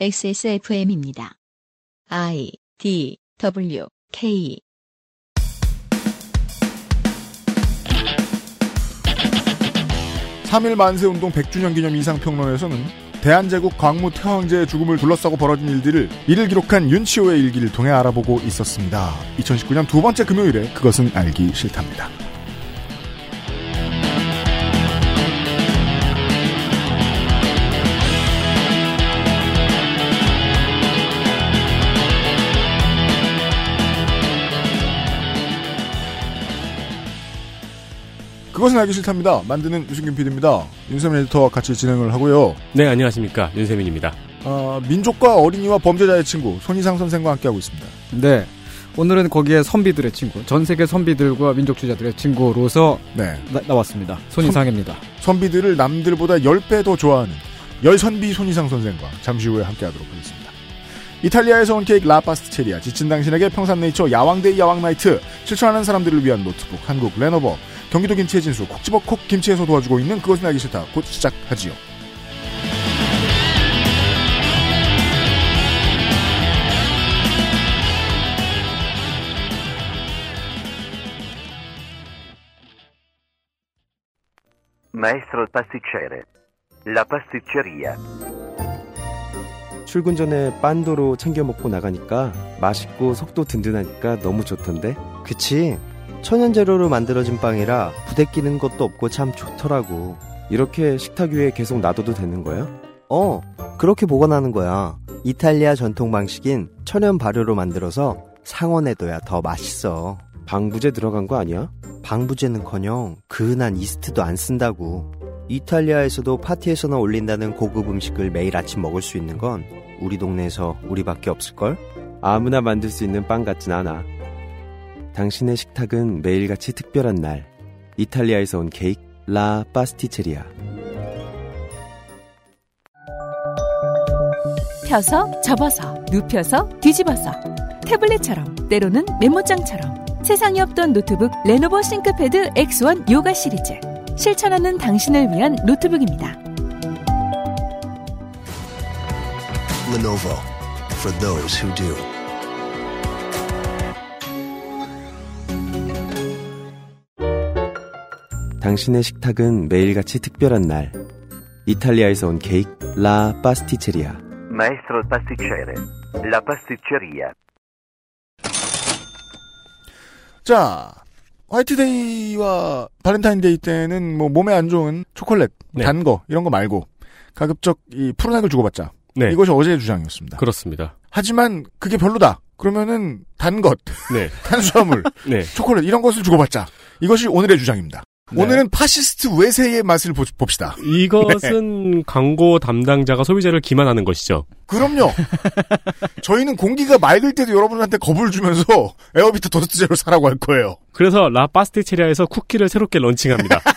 XSFM입니다. I D W K 삼일 만세운동 100주년 기념 이상평론에서는 대한제국 광무 태왕제의 죽음을 둘러싸고 벌어진 일들을 이를 기록한 윤치호의 일기를 통해 알아보고 있었습니다. 2019년 두 번째 금요일에 그것은 알기 싫답니다. 그것은 알기 싫답니다. 만드는 유승균 PD입니다. 윤세민 에디터와 같이 진행을 하고요. 네, 안녕하십니까. 윤세민입니다. 아, 민족과 어린이와 범죄자의 친구 손희상 선생과 함께하고 있습니다. 네. 오늘은 거기에 선비들의 친구, 전 세계 선비들과 민족주의자들의 친구로서 네. 나, 왔습니다 손이상입니다. 선 비들을 남들보다 10배 더 좋아하는 열선비 손희상 선생과 잠시 후에 함께하도록 하겠습니다. 이탈리아에서 온 케이크 라파스체리아, 지친 당신에게 평산네이처 야왕데이 야왕나이트, 실천하는 사람들을 위한 노트북 한국 레노버, 경기도 김치의 진수 콕 집어 콕 김치에서 도와주고 있는 그것은 알기 싫다. 곧 시작하지요. Maestro pasticcere. La pasticceria. 출근 전에 빤도로 챙겨 먹고 나가니까 맛있고 속도 든든하니까 너무 좋던데. 그치? 천연 재료로 만들어진 빵이라 부대 끼는 것도 없고 참 좋더라고. 이렇게 식탁 위에 계속 놔둬도 되는 거야? 어, 그렇게 보관하는 거야. 이탈리아 전통 방식인 천연 발효로 만들어서 상온에둬야 더 맛있어. 방부제 들어간 거 아니야? 방부제는커녕 그은한 이스트도 안 쓴다고. 이탈리아에서도 파티에서나 올린다는 고급 음식을 매일 아침 먹을 수 있는 건 우리 동네에서 우리밖에 없을걸? 아무나 만들 수 있는 빵 같진 않아. 당신의 식탁은 매일같이 특별한 날. 이탈리아에서 온 케이크 La Pasticceria. 펴서 접어서 눕혀서 뒤집어서 태블릿처럼 때로는 메모장처럼 세상에 없던 노트북 Lenovo ThinkPad X1 Yoga 시리즈 실천하는 당신을 위한 노트북입니다. Lenovo for those who do. 당신의 식탁은 매일같이 특별한 날. 이탈리아에서 온 케이크 La Pasticceria. Maestro pasticcere. La pasticceria. 자, 화이트데이와 발렌타인데이 때는 뭐 몸에 안 좋은 초콜릿, 네. 단 거, 이런 거 말고 가급적 이 푸른 액을 주고받자. 네. 이것이 어제의 주장이었습니다. 그렇습니다. 하지만 그게 별로다. 그러면은 단 것, 네. 탄수화물, 네. 초콜릿 이런 것을 주고받자. 이것이 오늘의 주장입니다. 네. 오늘은 파시스트 외세의 맛을 보- 봅시다. 이것은 광고 담당자가 소비자를 기만하는 것이죠. 그럼요. 저희는 공기가 맑을 때도 여러분한테 겁을 주면서 에어비타 Dust Zero 사라고 할 거예요. 그래서 La Pasticceria에서 쿠키를 새롭게 런칭합니다.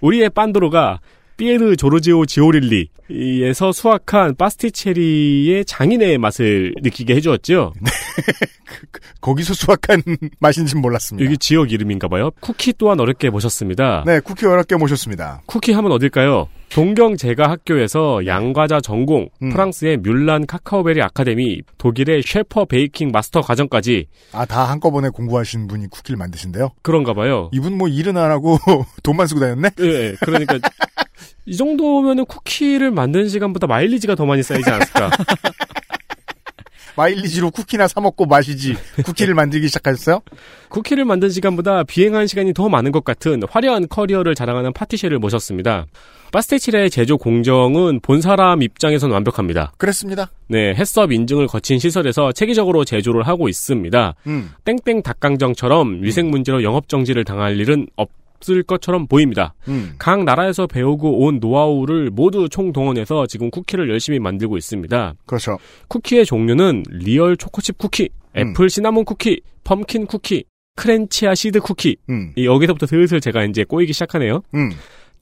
우리의 빤도로가 피에르 조르지오 지오릴리에서 수확한 파스티체리의 장인의 맛을 느끼게 해주었죠. 거기서 수확한 맛인지는 몰랐습니다. 여기 지역 이름인가 봐요. 쿠키 또한 어렵게 보셨습니다. 네, 쿠키 어렵게 모셨습니다. 쿠키 하면 어딜까요? 동경 제가 학교에서 양과자 전공, 음. 프랑스의 뮬란 카카오베리 아카데미, 독일의 셰퍼 베이킹 마스터 과정까지 아, 다 한꺼번에 공부하신 분이 쿠키를 만드신대요? 그런가 봐요. 이분 뭐 일은 안 하고 돈만 쓰고 다녔네? 예, 예. 그러니까 이 정도면은 쿠키를 만드는 시간보다 마일리지가 더 많이 쌓이지 않았을까? 마일리지로 쿠키나 사 먹고 마시지 쿠키를 만들기 시작하셨어요? 쿠키를 만든 시간보다 비행한 시간이 더 많은 것 같은 화려한 커리어를 자랑하는 파티셰를 모셨습니다. 파스테치레의 제조 공정은 본 사람 입장에선 완벽합니다. 그랬습니다. 네, 해썹 인증을 거친 시설에서 체계적으로 제조를 하고 있습니다. 음. 땡땡 닭강정처럼 위생 문제로 영업 정지를 당할 일은 없 을 것처럼 보입니다. 음. 각 나라에서 배우고 온 노하우를 모두 총동원해서 지금 쿠키를 열심히 만들고 있습니다. 그렇죠. 쿠키의 종류는 real 초코칩 쿠키, 음. 애플 시나몬 쿠키, pumpkin 쿠키, cran chia seed 쿠키. 음. 이 여기서부터 슬슬 제가 이제 꼬이기 시작하네요. 음.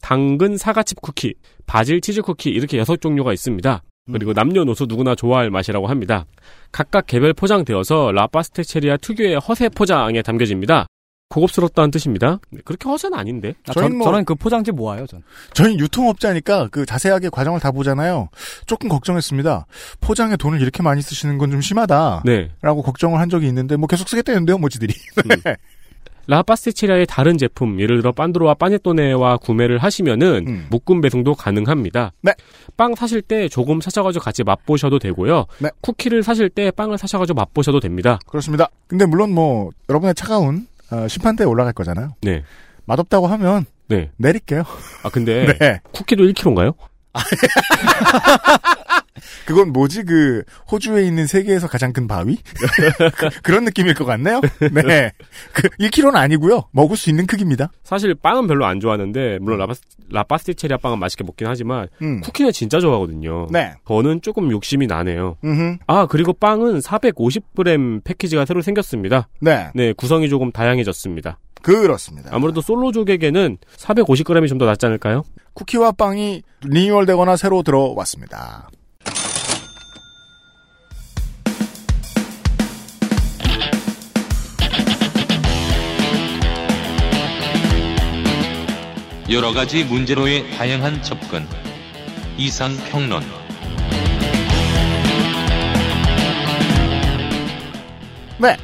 당근 사과칩 쿠키, 바질 치즈 쿠키 이렇게 여섯 종류가 있습니다. 그리고 남녀노소 누구나 좋아할 맛이라고 합니다. 각각 개별 포장되어서 La Pasticceria 특유의 허세 포장에 담겨집니다. 고급스럽다는 뜻입니다. 네, 그렇게 허세는 아닌데. 아, 저희는 전, 뭐- 저는 그 포장지 모아요, 전. 저희 유통업자니까 그 자세하게 과정을 다 보잖아요. 조금 걱정했습니다. 포장에 돈을 이렇게 많이 쓰시는 건 좀 심하다. 네. 라고 걱정을 한 적이 있는데 뭐 계속 쓰겠다는데요, 모지들이. 네. 라파스티체리아의 다른 제품, 예를 들어 빤드로와 빠네토네와 구매를 하시면은 음. 묶음 배송도 가능합니다. 네. 빵 사실 때 조금 사셔가지고 같이 맛보셔도 되고요. 네. 쿠키를 사실 때 빵을 사셔가지고 맛보셔도 됩니다. 그렇습니다. 근데 물론 뭐 여러분의 차가운 어, 심판대에 올라갈 거잖아요. 네. 맛없다고 하면 네. 내릴게요. 아 근데 네. 쿠키도 1kg인가요? 그건 뭐지? 그 호주에 있는 세계에서 가장 큰 바위? 그- 그런 느낌일 것 같네요. 네. 그 1kg는 아니고요. 먹을 수 있는 크기입니다. 사실 빵은 별로 안 좋아하는데 물론 라파스, 라파스티체리아 빵은 맛있게 먹긴 하지만 음. 쿠키는 진짜 좋아하거든요. 네. 저는 조금 욕심이 나네요. 음흠. 아 그리고 빵은 450g 패키지가 새로 생겼습니다. 네. 네 구성이 조금 다양해졌습니다. 그렇습니다. 아무래도 솔로족에게는 450g이 좀 더 낫지 않을까요? 쿠키와 빵이 리뉴얼되거나 새로 들어왔습니다. 여러 가지 문제로의 다양한 접근. 이상 평론. 네.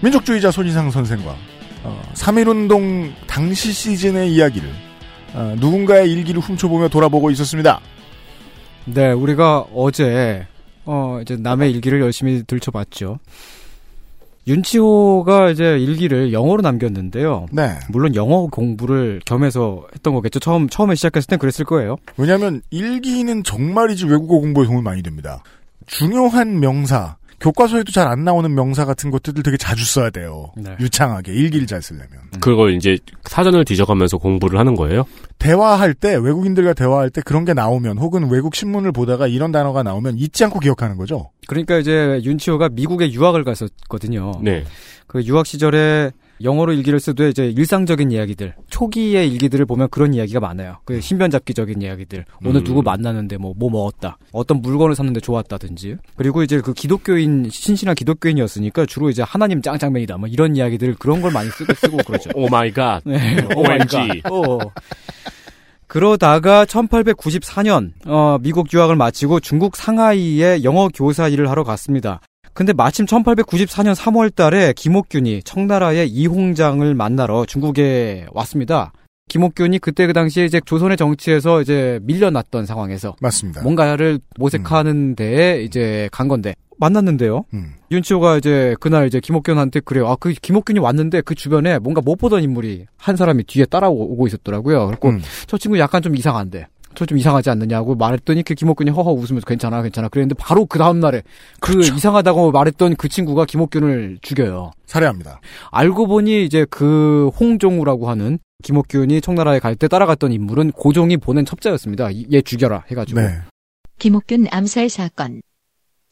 민족주의자 손희상 선생과 어, 3.1운동 당시 시즌의 이야기를 어, 누군가의 일기를 훔쳐보며 돌아보고 있었습니다. 네, 우리가 어제 어 이제 남의 일기를 열심히 들춰봤죠. 윤치호가 이제 일기를 영어로 남겼는데요. 네. 물론 영어 공부를 겸해서 했던 거겠죠. 처음 처음에 시작했을 땐 그랬을 거예요. 왜냐하면 일기는 정말이지 외국어 공부에 도움이 많이 됩니다. 중요한 명사, 교과서에도 잘 안 나오는 명사 같은 것들을 되게 자주 써야 돼요. 네. 유창하게 일기를 잘 쓰려면. 그걸 이제 사전을 뒤져가면서 공부를 하는 거예요? 대화할 때 외국인들과 대화할 때 그런 게 나오면 혹은 외국 신문을 보다가 이런 단어가 나오면 잊지 않고 기억하는 거죠. 그러니까 이제 윤치호가 미국에 유학을 갔었거든요. 네. 그 유학 시절에 영어로 일기를 쓰되 이제 일상적인 이야기들, 초기의 일기들을 보면 그런 이야기가 많아요. 그 신변잡기적인 이야기들. 오늘 음. 누구 만났는데 뭐, 뭐 먹었다. 어떤 물건을 샀는데 좋았다든지. 그리고 이제 그 기독교인, 신신한 기독교인이었으니까 주로 이제 하나님 짱짱맨이다. 뭐 이런 이야기들 그런 걸 많이 쓰고, 쓰고 그러죠. Oh my god. 네. OMG. 어. 그러다가 1894년 어, 미국 유학을 마치고 중국 상하이에 영어 교사 일을 하러 갔습니다. 근데 마침 1894년 3월 달에 김옥균이 청나라의 이홍장을 만나러 중국에 왔습니다. 김옥균이 그때 그 당시에 이제 조선의 정치에서 이제 밀려났던 상황에서 맞습니다. 뭔가를 모색하는 데에 이제 간 건데 만났는데요. 음. 윤치호가 이제 그날 이제 김옥균한테 그래요. 아, 그 김옥균이 왔는데 그 주변에 뭔가 못 보던 인물이 한 사람이 뒤에 따라오고 있었더라고요. 그리고 음. 저 친구 약간 좀 이상한데. 저 좀 이상하지 않느냐고 말했더니 그 김옥균이 허허 웃으면서 괜찮아 괜찮아 그랬는데 바로 그 다음 날에 그 그렇죠. 이상하다고 말했던 그 친구가 김옥균을 죽여요. 살해합니다. 알고 보니 이제 그 홍종우라고 하는 김옥균이 청나라에 갈 때 따라갔던 인물은 고종이 보낸 첩자였습니다. 이- 얘 죽여라 해가지고. 네. 김옥균 암살 사건.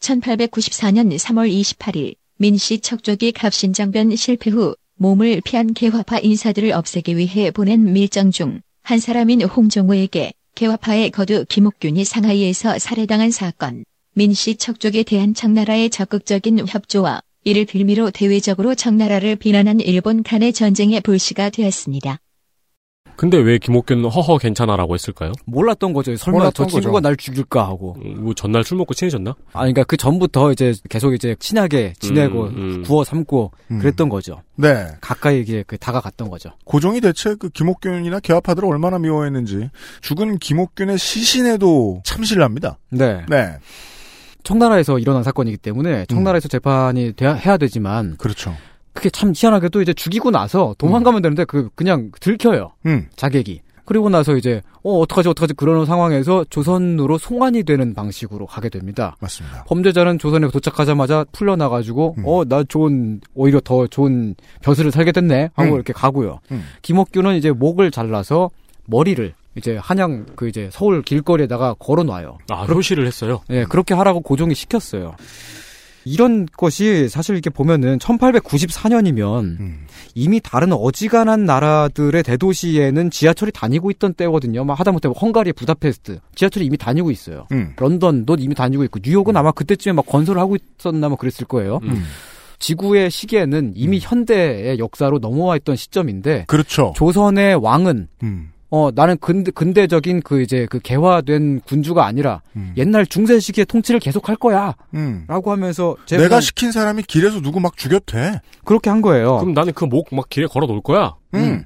1894년 3월 28일 민씨 척조기 갑신장변 실패 후 몸을 피한 개화파 인사들을 없애기 위해 보낸 밀정 중 한 사람인 홍종우에게 개화파의 거두 김옥균이 상하이에서 살해당한 사건. 민씨 척족에 대한 청나라의 적극적인 협조와 이를 빌미로 대외적으로 청나라를 비난한 일본 간의 전쟁의 불씨가 되었습니다. 근데 왜 김옥균은 허허 괜찮아라고 했을까요? 몰랐던 거죠. 설마 몰랐던 저 친구가 거죠. 날 죽일까 하고. 음, 뭐 전날 술 먹고 친해졌나? 아, 그러니까 그 전부터 이제 계속 이제 친하게 지내고 음, 음. 구워 삼고 음. 그랬던 거죠. 네. 가까이 이게 그 다가갔던 거죠. 고종이 대체 그 김옥균이나 개화파들을 얼마나 미워했는지 죽은 김옥균의 시신에도 참신랍니다. 네. 네. 청나라에서 일어난 사건이기 때문에 청나라에서 재판이 돼야, 해야 되지만 그렇죠. 그게 참 희한하게도 이제 죽이고 나서 도망가면 되는데 그 그냥 들켜요. 음. 자객이. 그리고 나서 이제 어 어떡하지 어떡하지 그러는 상황에서 조선으로 송환이 되는 방식으로 가게 됩니다. 맞습니다. 범죄자는 조선에 도착하자마자 풀려나 가지고 음. 어나 좋은 오히려 더 좋은 벼슬을 살게 됐네 하고 음. 이렇게 가고요. 음. 김옥규는 이제 목을 잘라서 머리를 이제 한양 그 이제 서울 길거리에다가 걸어 놔요. 아, 표시를 했어요. 예, 그렇게 하라고 고종이 시켰어요. 이런 것이 사실 이렇게 보면은 1894년이면 음. 이미 다른 어지간한 나라들의 대도시에는 지하철이 다니고 있던 때거든요. 막 하다못해 뭐 헝가리, 부다페스트 지하철이 이미 다니고 있어요. 음. 런던도 이미 다니고 있고 뉴욕은 아마 그때쯤에 막 건설을 하고 있었나 뭐 그랬을 거예요. 음. 지구의 시기에는 이미 현대의 역사로 넘어와 있던 시점인데 그렇죠. 조선의 왕은 음. 어 나는 근대 근대적인 그 이제 그 개화된 군주가 아니라 음. 옛날 중세 시기의 통치를 계속할 거야라고 음. 하면서 내가 제가 시킨 사람이 길에서 누구 막 돼. 그렇게 한 거예요. 그럼 나는 그 목 막 길에 걸어 놓을 거야. 음.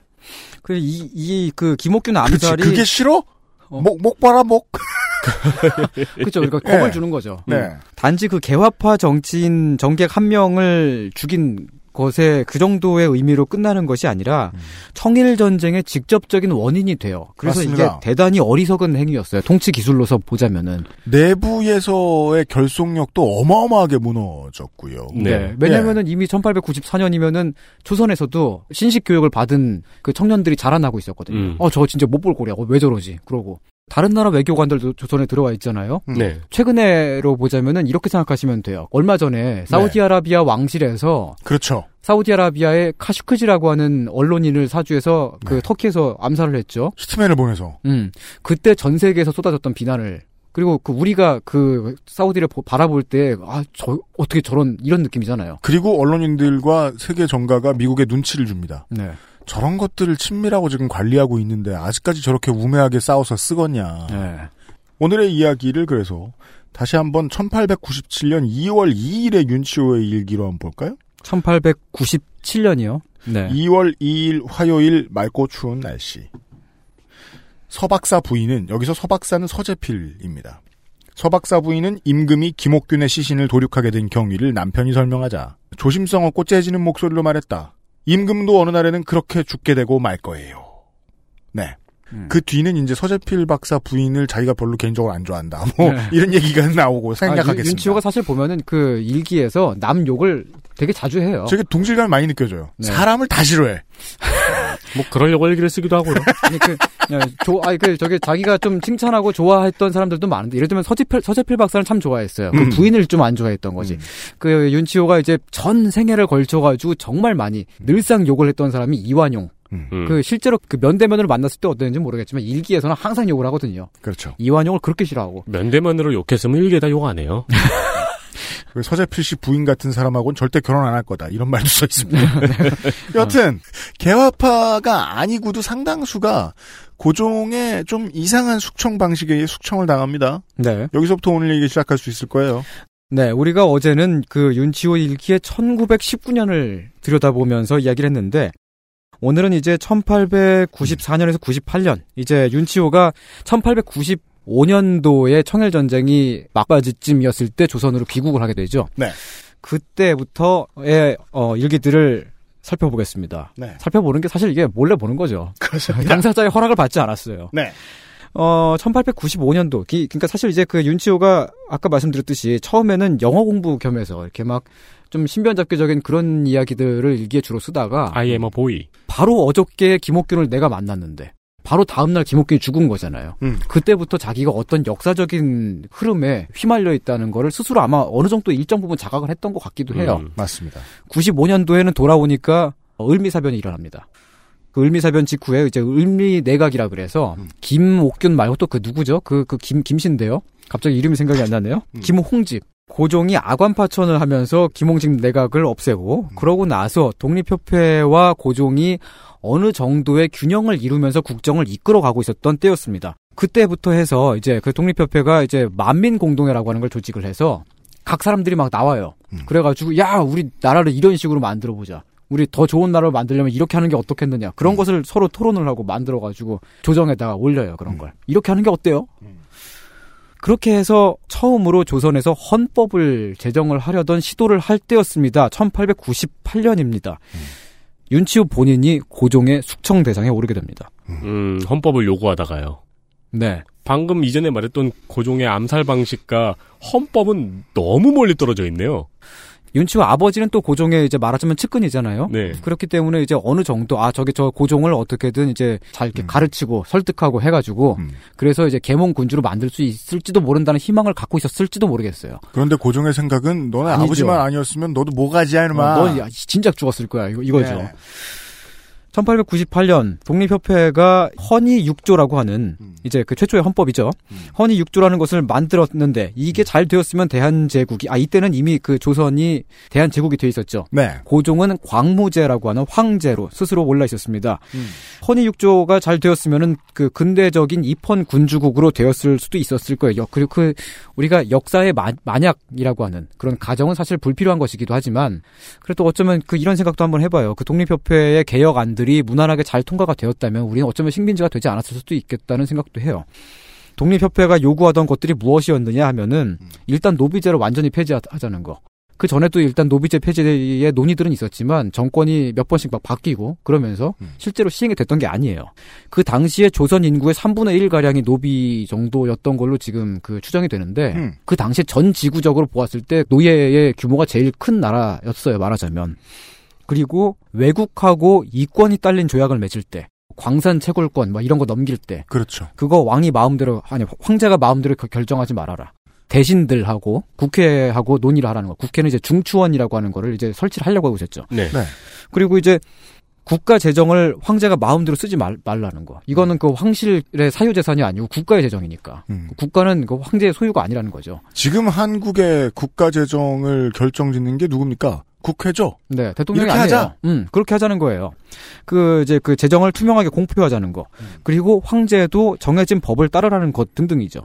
그이이 그 김옥균. 암살이 그게 싫어? 어. 목, 목 봐라, 목. 그렇죠. 그러니까 겁을 네. 주는 거죠. 네. 단지 그 개화파 정치인 정객 한 명을 죽인 것에 그 정도의 의미로 끝나는 것이 아니라 음. 청일 전쟁의 직접적인 원인이 돼요. 그래서 맞습니다. 이게 대단히 어리석은 행위였어요. 통치 기술로서 보자면은. 내부에서의 결속력도 어마어마하게 무너졌고요. 네. 왜냐면은 이미 1894년이면은 조선에서도 신식 교육을 받은 그 청년들이 자라나고 있었거든요. 음. 어, 저 진짜 못볼 거야. 어, 왜 저러지? 그러고. 다른 나라 외교관들도 조선에 들어와 있잖아요. 음. 네. 최근에로 보자면은 이렇게 생각하시면 돼요. 얼마 전에 사우디아라비아 왕실에서 그렇죠. 사우디아라비아의 카슈크지라고 하는 언론인을 사주해서 그 네. 터키에서 암살을 했죠. 히트맨을 보내서. 음. 그때 전 세계에서 쏟아졌던 비난을 그리고 그 우리가 그 사우디를 보- 바라볼 때 아, 저 어떻게 저런 이런 느낌이잖아요. 그리고 언론인들과 세계 정가가 미국에 눈치를 줍니다. 네. 저런 것들을 친밀하고 지금 관리하고 있는데 아직까지 저렇게 우매하게 싸워서 쓰겄냐. 네. 오늘의 이야기를 그래서 다시 한번 1897년 2월 2일의 윤치호의 일기로 한번 볼까요? 1897년이요. 네. 2월 2일 화요일 맑고 추운 날씨. 서박사 부인은 여기서 서박사는 서재필입니다. 서박사 부인은 임금이 김옥균의 시신을 도륙하게 된 경위를 남편이 설명하자 조심성 없고 째지는 목소리로 말했다. 임금도 어느 날에는 그렇게 죽게 되고 말 거예요. 네. 음. 그 뒤는 이제 서재필 박사 부인을 자기가 별로 개인적으로 안 좋아한다. 뭐 네. 이런 얘기가 나오고 아, 생각하겠습니다. 윤치호가 사실 보면은 그 일기에서 남 욕을 되게 자주 해요. 저게 동질감이 많이 느껴져요. 네. 사람을 다 싫어해. 뭐 그러려고 일기를 쓰기도 하고요. 아니 그, 야, 조, 아니 그 저기 자기가 좀 칭찬하고 좋아했던 사람들도 많은데 예를 들면 서재필 서재필 박사는 참 좋아했어요. 그 음. 부인을 좀 안 좋아했던 거지. 음. 그 윤치호가 이제 전 생애를 걸쳐가지고 정말 많이 늘상 욕을 했던 사람이 이완용. 음. 음. 그 실제로 그 면대면으로 만났을 때 어땠는지 모르겠지만 일기에서는 항상 욕을 하거든요. 그렇죠. 이완용을 그렇게 싫어하고. 면대면으로 욕했으면 일기에다 욕 안 해요. 그 서재필 씨 부인 같은 사람하고는 절대 결혼 안 할 거다. 이런 말도 써 있습니다. 여튼 개화파가 아니고도 상당수가 고종의 좀 이상한 숙청 방식에 숙청을 당합니다. 네. 여기서부터 오늘 얘기 시작할 수 있을 거예요. 네, 우리가 어제는 그 윤치호 일기의 1919년을 들여다보면서 이야기를 했는데 오늘은 이제 1894년에서 98년 이제 윤치호가 1895년도에 청일 전쟁이 막바지쯤이었을 때 조선으로 귀국을 하게 되죠. 네. 그때부터의 어, 일기들을 살펴보겠습니다. 네. 살펴보는 게 사실 이게 몰래 보는 거죠. 그렇습니다. 당사자의 허락을 받지 않았어요. 네. 어, 1895년도. 기, 그러니까 사실 이제 그 윤치호가 아까 말씀드렸듯이 처음에는 영어 공부 겸해서 이렇게 막 좀 신변잡기적인 그런 이야기들을 일기에 주로 쓰다가 I am a boy. 바로 어저께 김옥균을 내가 만났는데 바로 다음날 김옥균이 죽은 거잖아요. 음. 그때부터 자기가 어떤 역사적인 흐름에 휘말려 있다는 거를 스스로 아마 어느 정도 일정 부분 자각을 했던 것 같기도 해요. 음. 맞습니다. 95년도에는 돌아오니까 을미사변이 일어납니다. 그 을미사변 직후에 이제 을미 내각이라 그래서 음. 김옥균 말고 또 그 누구죠? 그 그 김 김씨인데요. 갑자기 이름이 생각이 안 나네요. 음. 김홍집. 고종이 아관파천을 하면서 김홍집 내각을 없애고 음. 그러고 나서 독립협회와 고종이 어느 정도의 균형을 이루면서 국정을 이끌어가고 있었던 때였습니다. 그때부터 해서 이제 그 독립협회가 이제 만민 공동회라고 하는 걸 조직을 해서 각 사람들이 막 나와요. 음. 그래가지고 야 우리 나라를 이런 식으로 만들어 보자. 우리 더 좋은 나라를 만들려면 이렇게 하는 게 어떻겠느냐. 그런 음. 것을 서로 토론을 하고 만들어가지고 조정에다가 올려요. 그런 걸. 이렇게 하는 게 어때요? 음. 그렇게 해서 처음으로 조선에서 헌법을 제정을 하려던 시도를 할 때였습니다. 1898년입니다. 윤치호 본인이 고종의 숙청 대상에 오르게 됩니다. 음, 헌법을 요구하다가요. 네. 방금 이전에 말했던 고종의 암살 방식과 헌법은 너무 멀리 떨어져 있네요. 윤치호 아버지는 또 고종의 이제 말하자면 측근이잖아요. 네. 그렇기 때문에 이제 어느 정도 아 저게 저 고종을 어떻게든 이제 잘 이렇게 음. 가르치고 설득하고 해가지고 음. 그래서 이제 계몽 군주로 만들 수 있을지도 모른다는 희망을 갖고 있었을지도 모르겠어요. 그런데 고종의 생각은 너네 아니죠. 아버지만 아니었으면 너도 뭐가지야 이놈아. 어, 너 야, 진작 죽었을 거야 이거 이거죠. 네. 1898년 독립협회가 허니 6조라고 하는 이제 그 최초의 헌법이죠. 허니 6조라는 것을 만들었는데 이게 잘 되었으면 대한제국이 아 이때는 이미 그 조선이 대한제국이 돼 있었죠. 네. 고종은 광무제라고 하는 황제로 스스로 올라 있었습니다. 허니 6조가 잘 되었으면은 그 근대적인 입헌 군주국으로 되었을 수도 있었을 거예요. 그리고 그 우리가 역사의 마, 만약이라고 하는 그런 가정은 사실 불필요한 것이기도 하지만 그래도 어쩌면 그 이런 생각도 한번 해봐요. 그 독립협회의 개혁안들 이 무난하게 잘 통과가 되었다면 우리는 어쩌면 식민지가 되지 않았을 수도 있겠다는 생각도 해요. 독립협회가 요구하던 것들이 무엇이었느냐 하면은 일단 노비제를 완전히 폐지하자는 거. 그 전에도 일단 노비제 폐지의 논의들은 있었지만 정권이 몇 번씩 막 바뀌고 그러면서 실제로 시행이 됐던 게 아니에요. 그 당시에 조선 인구의 3분의 1 가량이 노비 정도였던 걸로 지금 그 추정이 되는데 음. 그 당시에 전 지구적으로 보았을 때 노예의 규모가 제일 큰 나라였어요. 말하자면. 그리고 외국하고 이권이 딸린 조약을 맺을 때 광산 채굴권 막 이런 거 넘길 때 그렇죠. 그거 왕이 마음대로 아니 황제가 마음대로 겨- 결정하지 말아라. 대신들하고 국회하고 논의를 하라는 거. 국회는 이제 중추원이라고 하는 거를 이제 설치를 하려고 하고 있었죠. 네. 네. 그리고 이제 국가 재정을 황제가 마음대로 쓰지 말, 말라는 거. 이거는 그 황실의 사유 재산이 아니고 국가의 재정이니까. 음. 국가는 그 황제의 소유가 아니라는 거죠. 지금 한국의 국가 재정을 결정짓는 게 누굽니까? 국회죠. 네, 대통령이 이렇게 아니에요. 하자. 음, 그렇게 하자는 거예요. 그 이제 그 재정을 투명하게 공표하자는 거. 음. 그리고 황제도 정해진 법을 따르라는 것 등등이죠.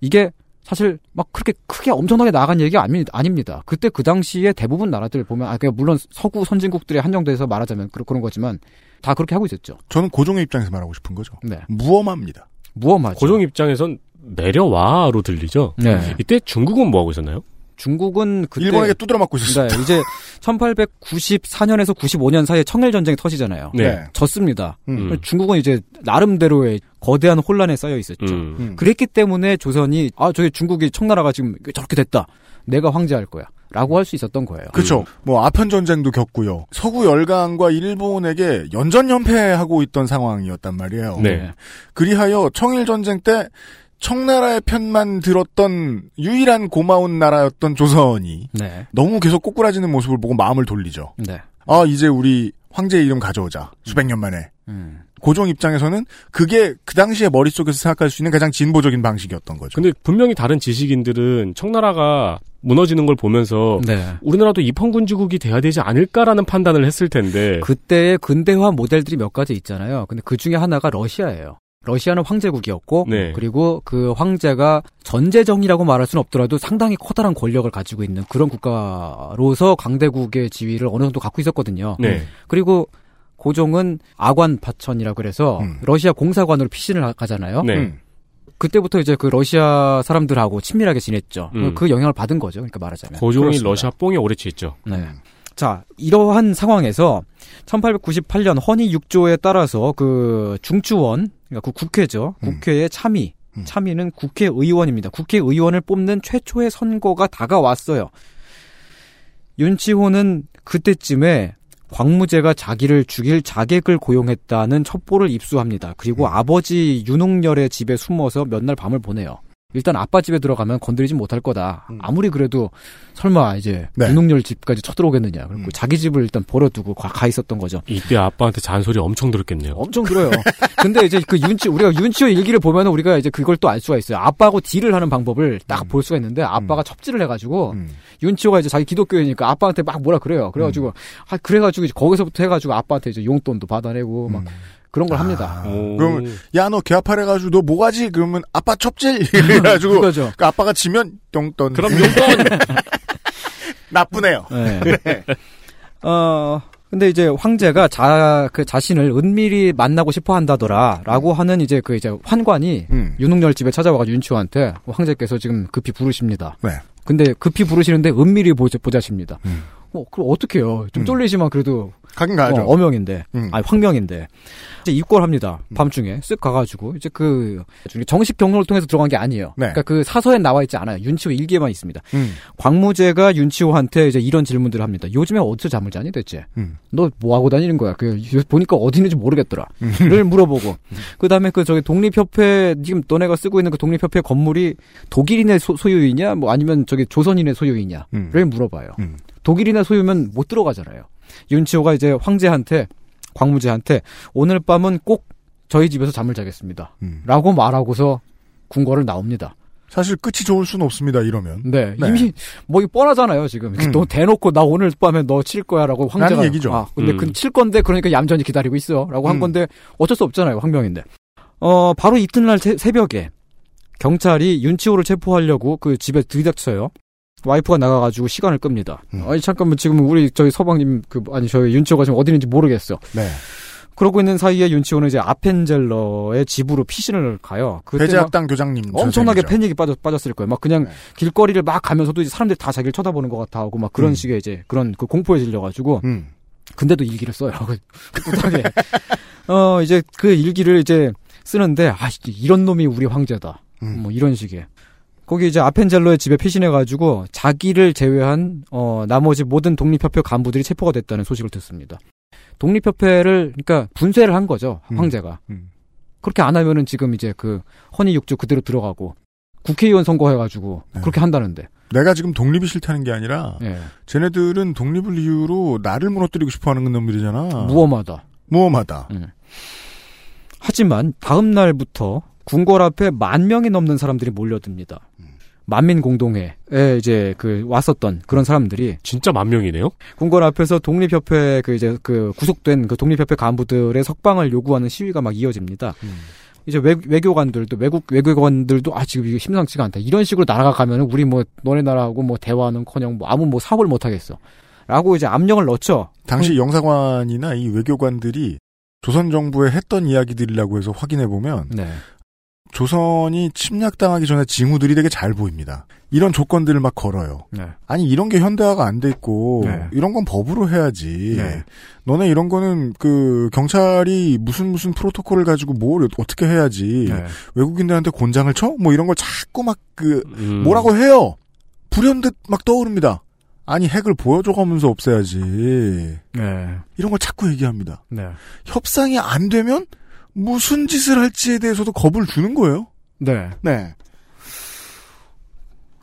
이게 사실 막 그렇게 크게 엄청나게 나간 얘기가 아니, 아닙니다. 그때 그 당시에 대부분 나라들 보면 아 그냥 물론 서구 선진국들에 한정돼서 말하자면 그런 그런 거지만 다 그렇게 하고 있었죠. 저는 고종의 입장에서 말하고 싶은 거죠. 네. 무엄합니다. 무엄하죠. 고종 입장에선 내려와로 들리죠. 네. 이때 중국은 뭐 하고 있었나요? 중국은 그때 일본에게 두드려 맞고 있었습니다. 네, 이제 1894년에서 95년 사이에 청일 전쟁이 터지잖아요. 네. 졌습니다. 음. 중국은 이제 나름대로의 거대한 혼란에 쌓여 있었죠. 음. 음. 그랬기 때문에 조선이 아 저기 중국이 청나라가 지금 저렇게 됐다. 내가 황제할 거야. 라고 할 수 있었던 거예요. 그렇죠. 뭐 아편 전쟁도 겪고요. 서구 열강과 일본에게 연전연패하고 있던 상황이었단 말이에요. 네. 그리하여 청일 전쟁 때 청나라의 편만 들었던 유일한 고마운 나라였던 조선이 네. 너무 계속 꼬꾸라지는 모습을 보고 마음을 돌리죠. 네. 아 이제 우리 황제 이름 가져오자. 수백 년 만에. 음. 고종 입장에서는 그게 그 당시에 머릿속에서 생각할 수 있는 가장 진보적인 방식이었던 거죠. 근데 분명히 다른 지식인들은 청나라가 무너지는 걸 보면서 네. 우리나라도 입헌군주국이 돼야 되지 않을까라는 판단을 했을 텐데 그때의 근대화 모델들이 몇 가지 있잖아요. 근데 그 중에 하나가 러시아예요. 러시아는 황제국이었고 네. 그리고 그 황제가 전제정이라고 말할 수는 없더라도 상당히 커다란 권력을 가지고 있는 그런 국가로서 강대국의 지위를 어느 정도 갖고 있었거든요. 네. 그리고 고종은 아관 파천이라 그래서 음. 러시아 공사관으로 피신을 하- 가잖아요. 네. 음. 그때부터 이제 그 러시아 사람들하고 친밀하게 지냈죠. 음. 그 영향을 받은 거죠. 그러니까 말하자면. 고종이 그렇습니다. 러시아 뽕에 오래 취했죠. 네. 자, 이러한 상황에서 1898년 허니 6조에 따라서 그 중추원, 그러니까 그 국회죠. 음. 국회의 참의. 음. 참의는 국회의원입니다. 국회의원을 뽑는 최초의 선거가 다가왔어요. 윤치호는 그때쯤에 광무제가 자기를 죽일 자객을 고용했다는 첩보를 입수합니다. 그리고 음. 아버지 윤홍열의 집에 숨어서 몇 날 밤을 보내요. 일단 아빠 집에 들어가면 건드리지 못할 거다. 음. 아무리 그래도 설마 이제 네. 윤홍열 집까지 쳐들어오겠느냐. 그리고 음. 자기 집을 일단 버려두고 가, 가 있었던 거죠. 이때 아빠한테 잔소리 엄청 들었겠네요. 엄청 들어요. 근데 이제 그 윤치 우리가 윤치호 일기를 보면은 우리가 이제 그걸 또 알 수가 있어요. 아빠하고 딜을 하는 방법을 딱 볼 수가 있는데 아빠가 첩질을 해가지고 음. 윤치호가 이제 자기 기독교이니까 아빠한테 막 뭐라 그래요. 그래가지고 아 그래가지고 이제 거기서부터 해가지고 아빠한테 이제 용돈도 받아내고 막 음. 그런 걸 합니다. 오. 그러면 야너 개합하래가지고 너 뭐가지? 그러면 아빠 첩질 이래가지고 그거죠. 그 아빠가 지면 똥돈. 그럼 용돈 나쁘네요. 네. 어, 근데 이제 황제가 자, 그 자신을 은밀히 만나고 싶어 한다더라, 라고 하는 이제 그 이제 환관이 음. 윤홍열 집에 찾아와가지고 윤치호한테 황제께서 지금 급히 부르십니다. 네. 근데 급히 부르시는데 은밀히 보자, 보자십니다. 음. 어, 그럼 어떡해요. 좀 음. 쫄리지만 그래도 가긴 가야죠. 어, 명인데 음. 아니 황명인데 이제 입궐합니다. 밤중에 쓱 가가지고 이제 그 정식 경로를 통해서 들어간 게 아니에요. 네. 그러니까 그 사서에 나와 있지 않아요. 윤치호 일기에만 있습니다. 음. 광무제가 윤치호한테 이제 이런 질문들을 합니다. 요즘에 어디서 잠을 자니 대체? 음. 너뭐 하고 다니는 거야? 그 보니까 어디 있는지 모르겠더라.를 물어보고 그 다음에 그 저기 독립협회 지금 너네가 쓰고 있는 그 독립협회 건물이 독일인의 소, 유이냐뭐 아니면 저기 조선인의 소유이냐를 음. 물어봐요. 음. 독일인의 소유면 못 들어가잖아요. 윤치호가 이제 황제한테 광무제한테 오늘 밤은 꼭 저희 집에서 잠을 자겠습니다. 음. 라고 말하고서 궁궐을 나옵니다. 사실 끝이 좋을 수는 없습니다. 이러면. 네, 네. 이미 뭐 뻔하잖아요 지금. 음. 너 대놓고 나 오늘 밤에 너 칠 거야라고 황제가 얘기죠. 아, 근데 음. 그칠 건데 그러니까 얌전히 기다리고 있어라고 한 음. 건데 어쩔 수 없잖아요 황명인데. 어 바로 이튿날 새- 새벽에 경찰이 윤치호를 체포하려고 그 집에 들이닥쳐요. 와이프가 나가가지고 시간을 끕니다. 음. 아니 잠깐만 지금 우리 저희 서방님 그 아니 저희 윤치호가 지금 어디 있는지 모르겠어. 네. 그러고 있는 사이에 윤치호는 이제 아펜젤러의 집으로 피신을 가요. 배제학당 교장님 엄청나게. 패닉이 빠졌, 빠졌을 거예요. 막 그냥 네. 길거리를 막 가면서도 이제 사람들이 다 자기를 쳐다보는 것 같아 하고 막 그런 음. 식의 이제 그런 그 공포에 질려가지고 음. 근데도 일기를 써요. 급하게. 어 이제 그 일기를 이제 쓰는데 아 이런 놈이 우리 황제다. 음. 뭐 이런 식의. 거기 이제 아펜젤러의 집에 피신해가지고 자기를 제외한 어 나머지 모든 독립협회 간부들이 체포가 됐다는 소식을 듣습니다. 독립협회를 그러니까 분쇄를 한 거죠 음. 황제가. 음. 그렇게 안 하면은 지금 이제 그 허니육주 그대로 들어가고 국회의원 선거해가지고 네. 그렇게 한다는데. 내가 지금 독립이 싫다는 게 아니라 예. 쟤네들은 독립을 이유로 나를 무너뜨리고 싶어하는 놈들이잖아. 무엄하다. 무엄하다. 하지만 다음 날부터 궁궐 앞에 만 명이 넘는 사람들이 몰려듭니다. 만민 공동회에 이제 그 왔었던 그런 사람들이 진짜 만 명이네요. 궁궐 앞에서 독립협회 그 이제 그 구속된 그 독립협회 간부들의 석방을 요구하는 시위가 막 이어집니다. 이제 외, 외교관들도 외국 외교관들도 아 지금 이게 심상치가 않다. 이런 식으로 나라가 가면은 우리 뭐 너네 나라하고 뭐 대화는커녕 뭐 아무 뭐 사업을 못 하겠어. 라고 이제 압력을 넣죠. 당시 영사관이나 이 외교관들이 조선 정부에 했던 이야기들이라고 해서 확인해 보면 네. 조선이 침략당하기 전에 징후들이 되게 잘 보입니다. 이런 조건들을 막 걸어요. 네. 아니 이런 게 현대화가 안 돼 있고 네. 이런 건 법으로 해야지. 네. 너네 이런 거는 그 경찰이 무슨 무슨 프로토콜을 가지고 뭘 어떻게 해야지. 네. 외국인들한테 곤장을 쳐? 뭐 이런 걸 자꾸 막그 음. 뭐라고 해요. 불현듯 막 떠오릅니다. 아니 핵을 보여줘가면서 없애야지. 네. 이런 걸 자꾸 얘기합니다. 네. 협상이 안 되면 무슨 짓을 할지에 대해서도 겁을 주는 거예요. 네. 네.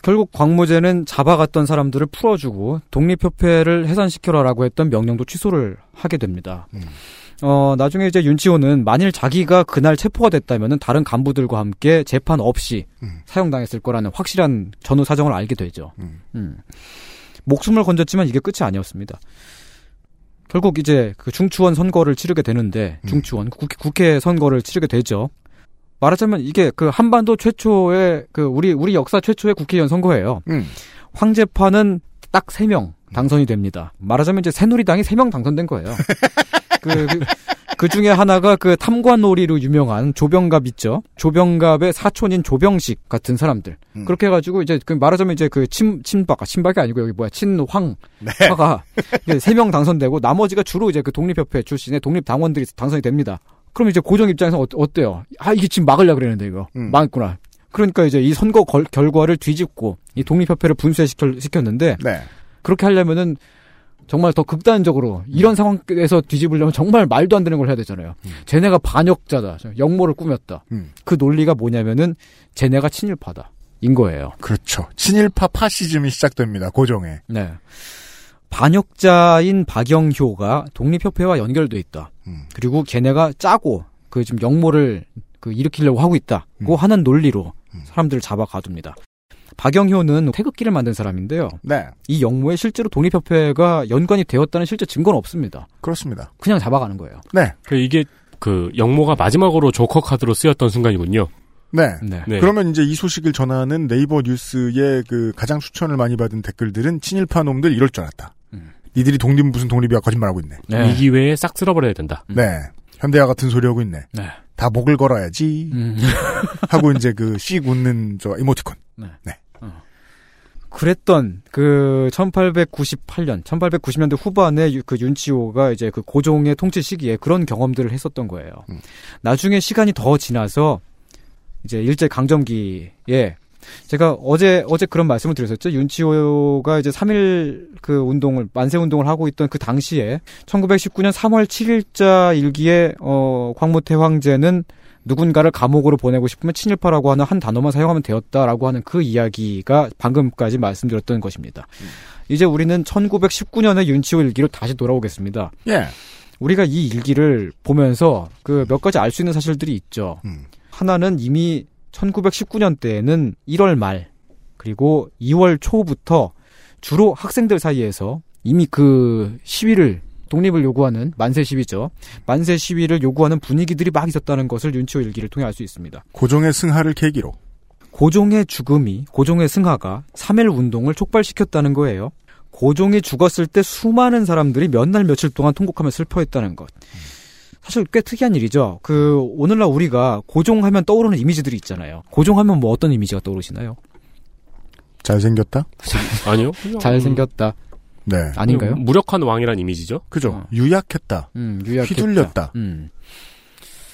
결국 광무제는 잡아갔던 사람들을 풀어주고 독립협회를 해산시켜라라고 했던 명령도 취소를 하게 됩니다. 음. 어, 나중에 이제 윤치호는 만일 자기가 그날 체포가 됐다면은 다른 간부들과 함께 재판 없이 음. 사용당했을 거라는 확실한 전후 사정을 알게 되죠. 음. 음. 목숨을 건졌지만 이게 끝이 아니었습니다. 결국 이제 그 중추원 선거를 치르게 되는데 음. 중추원 국회, 국회 선거를 치르게 되죠. 말하자면 이게 그 한반도 최초의 그 우리 우리 역사 최초의 국회의원 선거예요. 음. 황제파는 딱 세 명 당선이 됩니다. 말하자면 이제 새누리당이 세 명 당선된 거예요. 그, 그, 그 중에 하나가 그 탐관놀이로 유명한 조병갑 있죠. 조병갑의 사촌인 조병식 같은 사람들. 음. 그렇게 해가지고 이제 그 말하자면 이제 그 친, 친박, 아, 친박이 아니고 여기 뭐야, 친황. 네. 파가 세 명 당선되고 나머지가 주로 이제 그 독립협회 출신의 독립당원들이 당선이 됩니다. 그럼 이제 고정 입장에서 어, 어때요? 아, 이게 지금 막으려고 그랬는데 이거. 음. 망했구나. 그러니까 이제 이 선거 걸- 결과를 뒤집고 이 독립협회를 분쇄시켰는데 네. 그렇게 하려면은 정말 더 극단적으로 이런 상황에서 뒤집으려면 정말 말도 안 되는 걸 해야 되잖아요. 쟤네가 반역자다. 역모를 꾸몄다. 음. 그 논리가 뭐냐면은 쟤네가 친일파다. 인 거예요. 그렇죠. 친일파 파시즘이 시작됩니다. 고종에. 네. 반역자인 박영효가 독립협회와 연결돼 있다. 음. 그리고 걔네가 짜고 그 지금 역모를 그 일으키려고 하고 있다고 음. 하는 논리로 사람들을 잡아 가둡니다. 박영효는 태극기를 만든 사람인데요. 네. 이 역모에 실제로 독립협회가 연관이 되었다는 실제 증거는 없습니다. 그렇습니다. 그냥 잡아가는 거예요. 네. 그 이게 그 영모가 마지막으로 조커 카드로 쓰였던 순간이군요. 네. 네. 네. 그러면 이제 이 소식을 전하는 네이버 뉴스의 그 가장 추천을 많이 받은 댓글들은 친일파 놈들 이럴 줄 알았다. 음. 니들이 독립 무슨 독립이야 거짓말하고 있네. 네. 이 기회에 싹 쓸어버려야 된다. 네. 현대화 같은 소리 하고 있네. 네. 다 목을 걸어야지. 음. 하고 이제 그씩 웃는 저 이모티콘. 그랬던 그 1898년, 1890년대 후반에 유- 그 윤치호가 이제 그 고종의 통치 시기에 그런 경험들을 했었던 거예요. 음. 나중에 시간이 더 지나서 이제 일제 강점기에 제가 어제 어제 그런 말씀을 드렸었죠. 윤치호가 이제 3일 그 운동을 만세 운동을 하고 있던 그 당시에 1919년 3월 7일자 일기에 어 광무태 황제는 누군가를 감옥으로 보내고 싶으면 친일파라고 하는 한 단어만 사용하면 되었다라고 하는 그 이야기가 방금까지 말씀드렸던 것입니다. 이제 우리는 1919년의 윤치호 일기로 다시 돌아오겠습니다. 예. 우리가 이 일기를 보면서 그 몇 가지 알 수 있는 사실들이 있죠. 음. 하나는 이미 1919년 때에는 1월 말 그리고 2월 초부터 주로 학생들 사이에서 이미 그 시위를 독립을 요구하는 만세 시위죠. 만세 시위를 요구하는 분위기들이 막 있었다는 것을 윤치호 일기를 통해 알 수 있습니다. 고종의 승하를 계기로 고종의 죽음이 고종의 승하가 3일 운동을 촉발시켰다는 거예요. 고종이 죽었을 때 수많은 사람들이 몇 날 며칠 동안 통곡하며 슬퍼했다는 것. 사실 꽤 특이한 일이죠. 그 오늘날 우리가 고종하면 떠오르는 이미지들이 있잖아요. 고종하면 뭐 어떤 이미지가 떠오르시나요? 잘생겼다? 아니요. 잘생겼다. 네. 아닌가요? 무력한 왕이란 이미지죠. 그죠. 어. 유약했다. 음, 유약했다. 휘둘렸다. 음.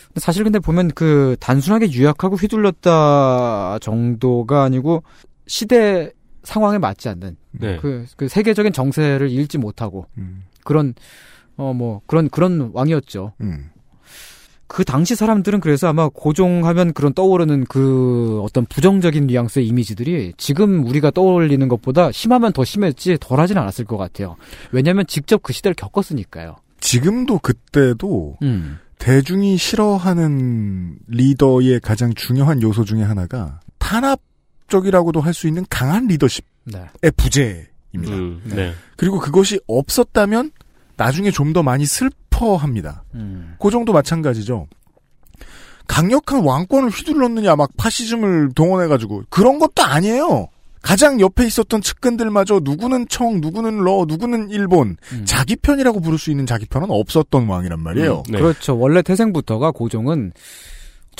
근데 사실 근데 보면 그 단순하게 유약하고 휘둘렸다 정도가 아니고 시대 상황에 맞지 않는 네. 그, 그 세계적인 정세를 읽지 못하고 음. 그런 어 뭐 그런 그런 왕이었죠. 음. 그 당시 사람들은 그래서 아마 고종하면 그런 떠오르는 그 어떤 부정적인 뉘앙스의 이미지들이 지금 우리가 떠올리는 것보다 심하면 더 심했지 덜하진 않았을 것 같아요. 왜냐하면 직접 그 시대를 겪었으니까요. 지금도 그때도 음. 대중이 싫어하는 리더의 가장 중요한 요소 중에 하나가 탄압적이라고도 할 수 있는 강한 리더십의 네. 부재입니다. 음, 네. 그리고 그것이 없었다면 나중에 좀 더 많이 슬퍼합니다. 음. 고종도 마찬가지죠. 강력한 왕권을 휘둘렀느냐 막 파시즘을 동원해가지고 그런 것도 아니에요. 가장 옆에 있었던 측근들마저 누구는 청, 누구는 러, 누구는 일본 음. 자기 편이라고 부를 수 있는 자기 편은 없었던 왕이란 말이에요. 네. 그렇죠. 원래 태생부터가 고종은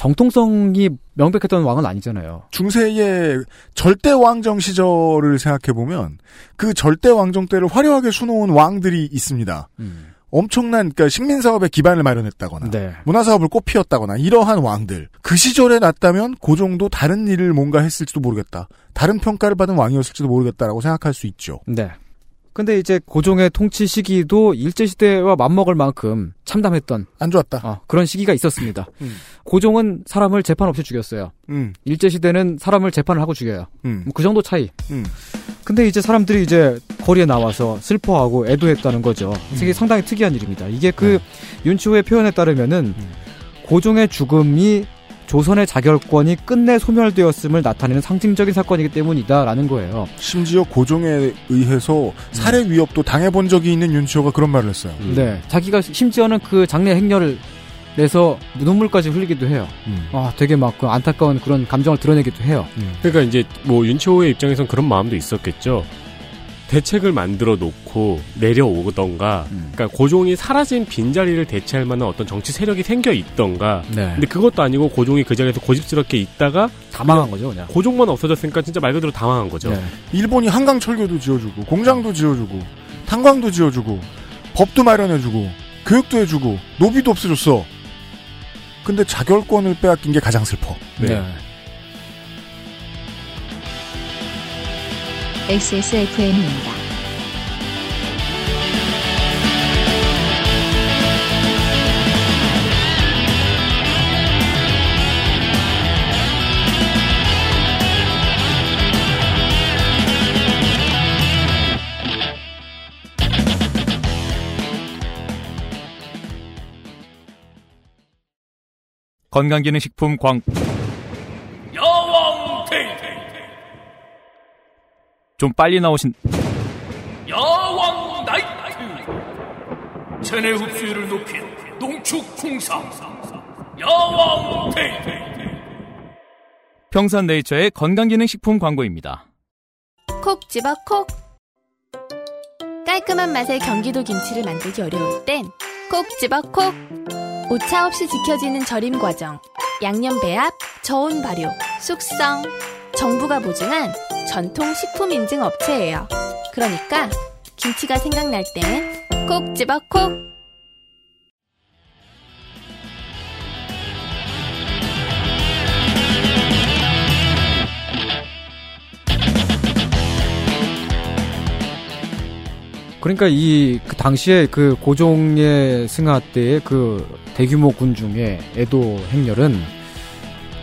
정통성이 명백했던 왕은 아니잖아요. 중세의 절대 왕정 시절을 생각해 보면 그 절대 왕정 때를 화려하게 수놓은 왕들이 있습니다. 음. 엄청난 그러니까 식민 사업의 기반을 마련했다거나 네. 문화 사업을 꽃피웠다거나 이러한 왕들 그 시절에 났다면 고종도 다른 일을 뭔가 했을지도 모르겠다. 다른 평가를 받은 왕이었을지도 모르겠다라고 생각할 수 있죠. 네. 근데 이제 고종의 통치 시기도 일제 시대와 맞먹을 만큼 참담했던 안 좋았다. 어, 그런 시기가 있었습니다. 음. 고종은 사람을 재판 없이 죽였어요. 음, 일제 시대는 사람을 재판을 하고 죽여요. 음, 뭐그 정도 차이. 음. 근데 이제 사람들이 이제 거리에 나와서 슬퍼하고 애도했다는 거죠. 이게 상당히 특이한 일입니다. 이게 그 윤치호의 표현에 따르면은 고종의 죽음이 조선의 자결권이 끝내 소멸되었음을 나타내는 상징적인 사건이기 때문이다라는 거예요. 심지어 고종에 의해서 살해 위협도 당해본 적이 있는 윤치호가 그런 말을 했어요. 음. 네. 자기가 심지어는 그 장례 행렬을 내서 눈물까지 흘리기도 해요. 음. 아, 되게 막 그 안타까운 그런 감정을 드러내기도 해요. 그러니까 이제 뭐 윤치호의 입장에선 그런 마음도 있었겠죠. 대책을 만들어 놓고 내려오던가, 음. 그러니까 고종이 사라진 빈자리를 대체할 만한 어떤 정치 세력이 생겨 있던가. 네. 근데 그것도 아니고 고종이 그 자리에서 고집스럽게 있다가 다 망한 거죠, 그냥. 고종만 없어졌으니까 진짜 말 그대로 당황한 거죠. 네. 일본이 한강 철교도 지어주고 공장도 지어주고 탄광도 지어주고 법도 마련해주고 교육도 해주고 노비도 없어졌어. 근데 자결권을 빼앗긴 게 가장 슬퍼. 네. XSFM입니다. 건강기능식품 광 여왕 좀 빨리 나오신 여왕 나이트. 체내 흡수율을 높인 농축 홍삼 여왕 평산네이처의 건강기능식품 광고입니다. 콕 집어 콕. 깔끔한 맛의 경기도 김치를 만들기 어려울 땐 콕 집어 콕. 오차 없이 지켜지는 절임 과정. 양념 배합, 저온 발효, 숙성 정부가 보증한 전통 식품 인증 업체예요. 그러니까 김치가 생각날 땐 콕 집어 콕! 그러니까 이 그 당시에 그 고종의 승하 때의 그 대규모 군중의 애도 행렬은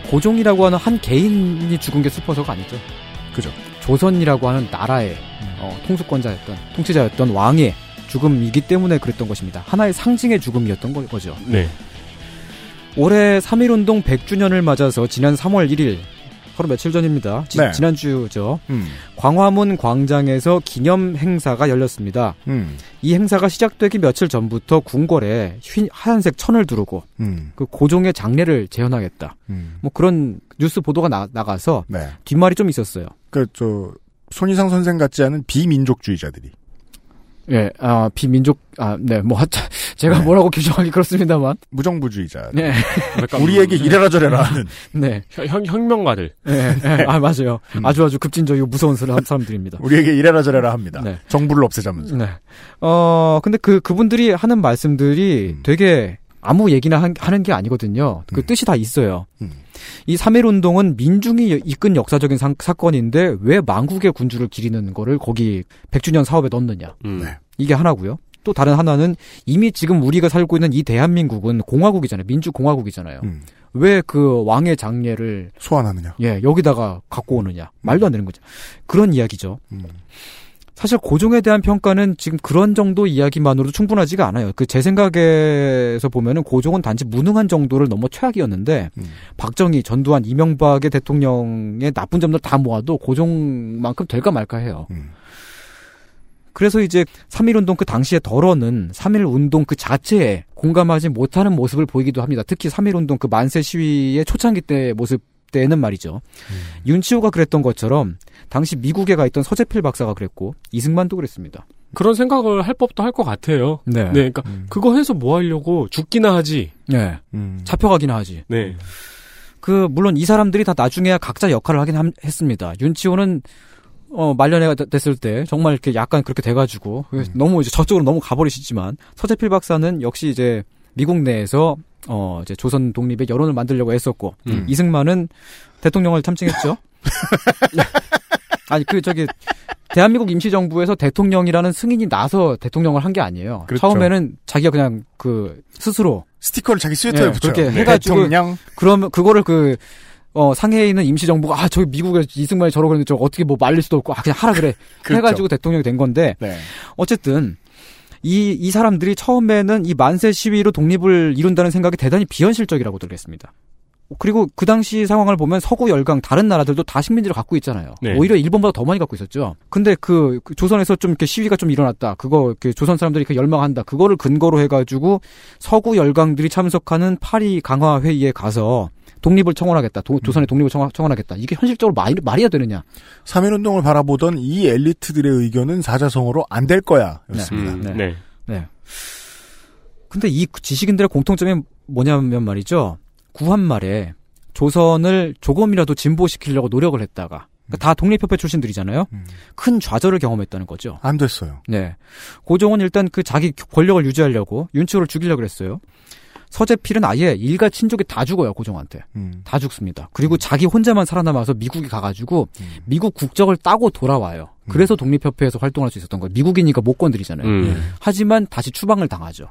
고종이라고 하는 한 개인이 죽은 게 슬퍼서가 아니죠. 그죠. 조선이라고 하는 나라의 어, 통수권자였던 통치자였던 왕의 죽음이기 때문에 그랬던 것입니다. 하나의 상징의 죽음이었던 거- 거죠. 네. 올해 3.1운동 100주년을 맞아서 지난 3월 1일 하루 며칠 전입니다. 지, 네. 지난주죠. 음. 광화문 광장에서 기념 행사가 열렸습니다. 음. 이 행사가 시작되기 며칠 전부터 궁궐에 흰, 하얀색 천을 두르고 음. 그 고종의 장례를 재현하겠다. 음. 뭐 그런 뉴스 보도가 나, 나가서 네. 뒷말이 좀 있었어요. 그, 저, 손희상 선생 같지 않은 비민족주의자들이. 예, 아, 비민족, 아, 네, 뭐, 하자, 제가 뭐라고 규정하기 그렇습니다만. 무정부주의자. 네. 우리에게 이래라 저래라 하는. 네. 형, 혁명가들. 예, 예, 아, 맞아요. 음. 아주 아주 급진적이고 무서운 사람, 사람들입니다. 우리에게 이래라 저래라 합니다. 네. 정부를 없애자면서. 네. 어, 근데 그, 그분들이 하는 말씀들이 되게 아무 얘기나 한- 하는 게 아니거든요. 그 뜻이 다 있어요. 이 3.1운동은 민중이 이끈 역사적인 사, 사건인데 왜 망국의 군주를 기리는 거를 거기 100주년 사업에 넣느냐. 음. 네. 이게 하나고요. 또 다른 하나는 이미 지금 우리가 살고 있는 이 대한민국은 공화국이잖아요. 민주공화국이잖아요. 왜그 왕의 장례를 소환하느냐. 예, 여기다가 갖고 오느냐. 말도 안 되는 거죠. 그런 이야기죠. 사실 고종에 대한 평가는 지금 그런 정도 이야기만으로도 충분하지가 않아요. 그 제 생각에서 보면은 고종은 단지 무능한 정도를 넘어 최악이었는데 박정희, 전두환, 이명박의 대통령의 나쁜 점들 다 모아도 고종만큼 될까 말까 해요. 그래서 이제 3.1운동 그 당시에 덜어는 3.1운동 그 자체에 공감하지 못하는 모습을 보이기도 합니다. 특히 3.1운동 그 만세 시위의 초창기 때 모습 때는 말이죠. 윤치호가 그랬던 것처럼 당시 미국에 가 있던 서재필 박사가 그랬고 이승만도 그랬습니다. 그런 생각을 할 법도 할 것 같아요. 네. 그러니까 그거 해서 뭐 하려고 죽기나 하지. 네. 잡혀가기나 하지. 네. 그 물론 이 사람들이 다 나중에 각자 역할을 하긴 함- 했습니다. 윤치호는 어 말년에 됐을 때 정말 이렇게 약간 그렇게 돼가지고 너무 이제 저쪽으로 너무 가버리시지만 서재필 박사는 역시 이제 미국 내에서 어 이제 조선 독립의 여론을 만들려고 애썼고 음. 이승만은 대통령을 참칭했죠. 아니 그 저기 대한민국 임시정부에서 대통령이라는 승인이 나서 대통령을 한 게 아니에요. 그렇죠. 처음에는 자기가 그냥 그 스스로 스티커를 자기 스웨터에 예, 붙여요. 그렇게 네. 해가지고 대통령. 그러면 그거를 그 어, 상해에 있는 임시정부가, 아, 저기 미국에 이승만이 저러고 있는데 저 어떻게 뭐 말릴 수도 없고, 아, 그냥 하라 그래. 그렇죠. 해가지고 대통령이 된 건데, 네. 어쨌든, 이, 이 사람들이 처음에는 이 만세 시위로 독립을 이룬다는 생각이 대단히 비현실적이라고 들겠습니다. 그리고 그 당시 상황을 보면 서구 열강 다른 나라들도 다 식민지를 갖고 있잖아요. 네. 오히려 일본보다 더 많이 갖고 있었죠. 근데 그, 그 조선에서 좀 이렇게 시위가 좀 일어났다. 그거 그 조선 사람들이 그 열망한다. 그거를 근거로 해가지고 서구 열강들이 참석하는 파리 강화 회의에 가서 독립을 청원하겠다. 도- 조선의 독립을 청원, 청원하겠다. 이게 현실적으로 말이, 말이야 되느냐? 3.1운동을 바라보던 이 엘리트들의 의견은 사자성어로 안 될 거야. 였습니다. 음, 네. 네. 네. 근데 이 지식인들의 공통점이 뭐냐면 말이죠. 구한 말에 조선을 조금이라도 진보시키려고 노력을 했다가 그러니까 다 독립협회 출신들이잖아요. 큰 좌절을 경험했다는 거죠. 안 됐어요. 네. 고종은 일단 그 자기 권력을 유지하려고 윤치호를 죽이려고 그랬어요. 서재필은 아예 일가 친족이 다 죽어요, 고종한테. 음. 다 죽습니다. 그리고 자기 혼자만 살아남아서 미국에 가가지고 미국 국적을 따고 돌아와요. 그래서 독립협회에서 활동할 수 있었던 거예요. 미국이니까 못 건드리잖아요. 음. 하지만 다시 추방을 당하죠.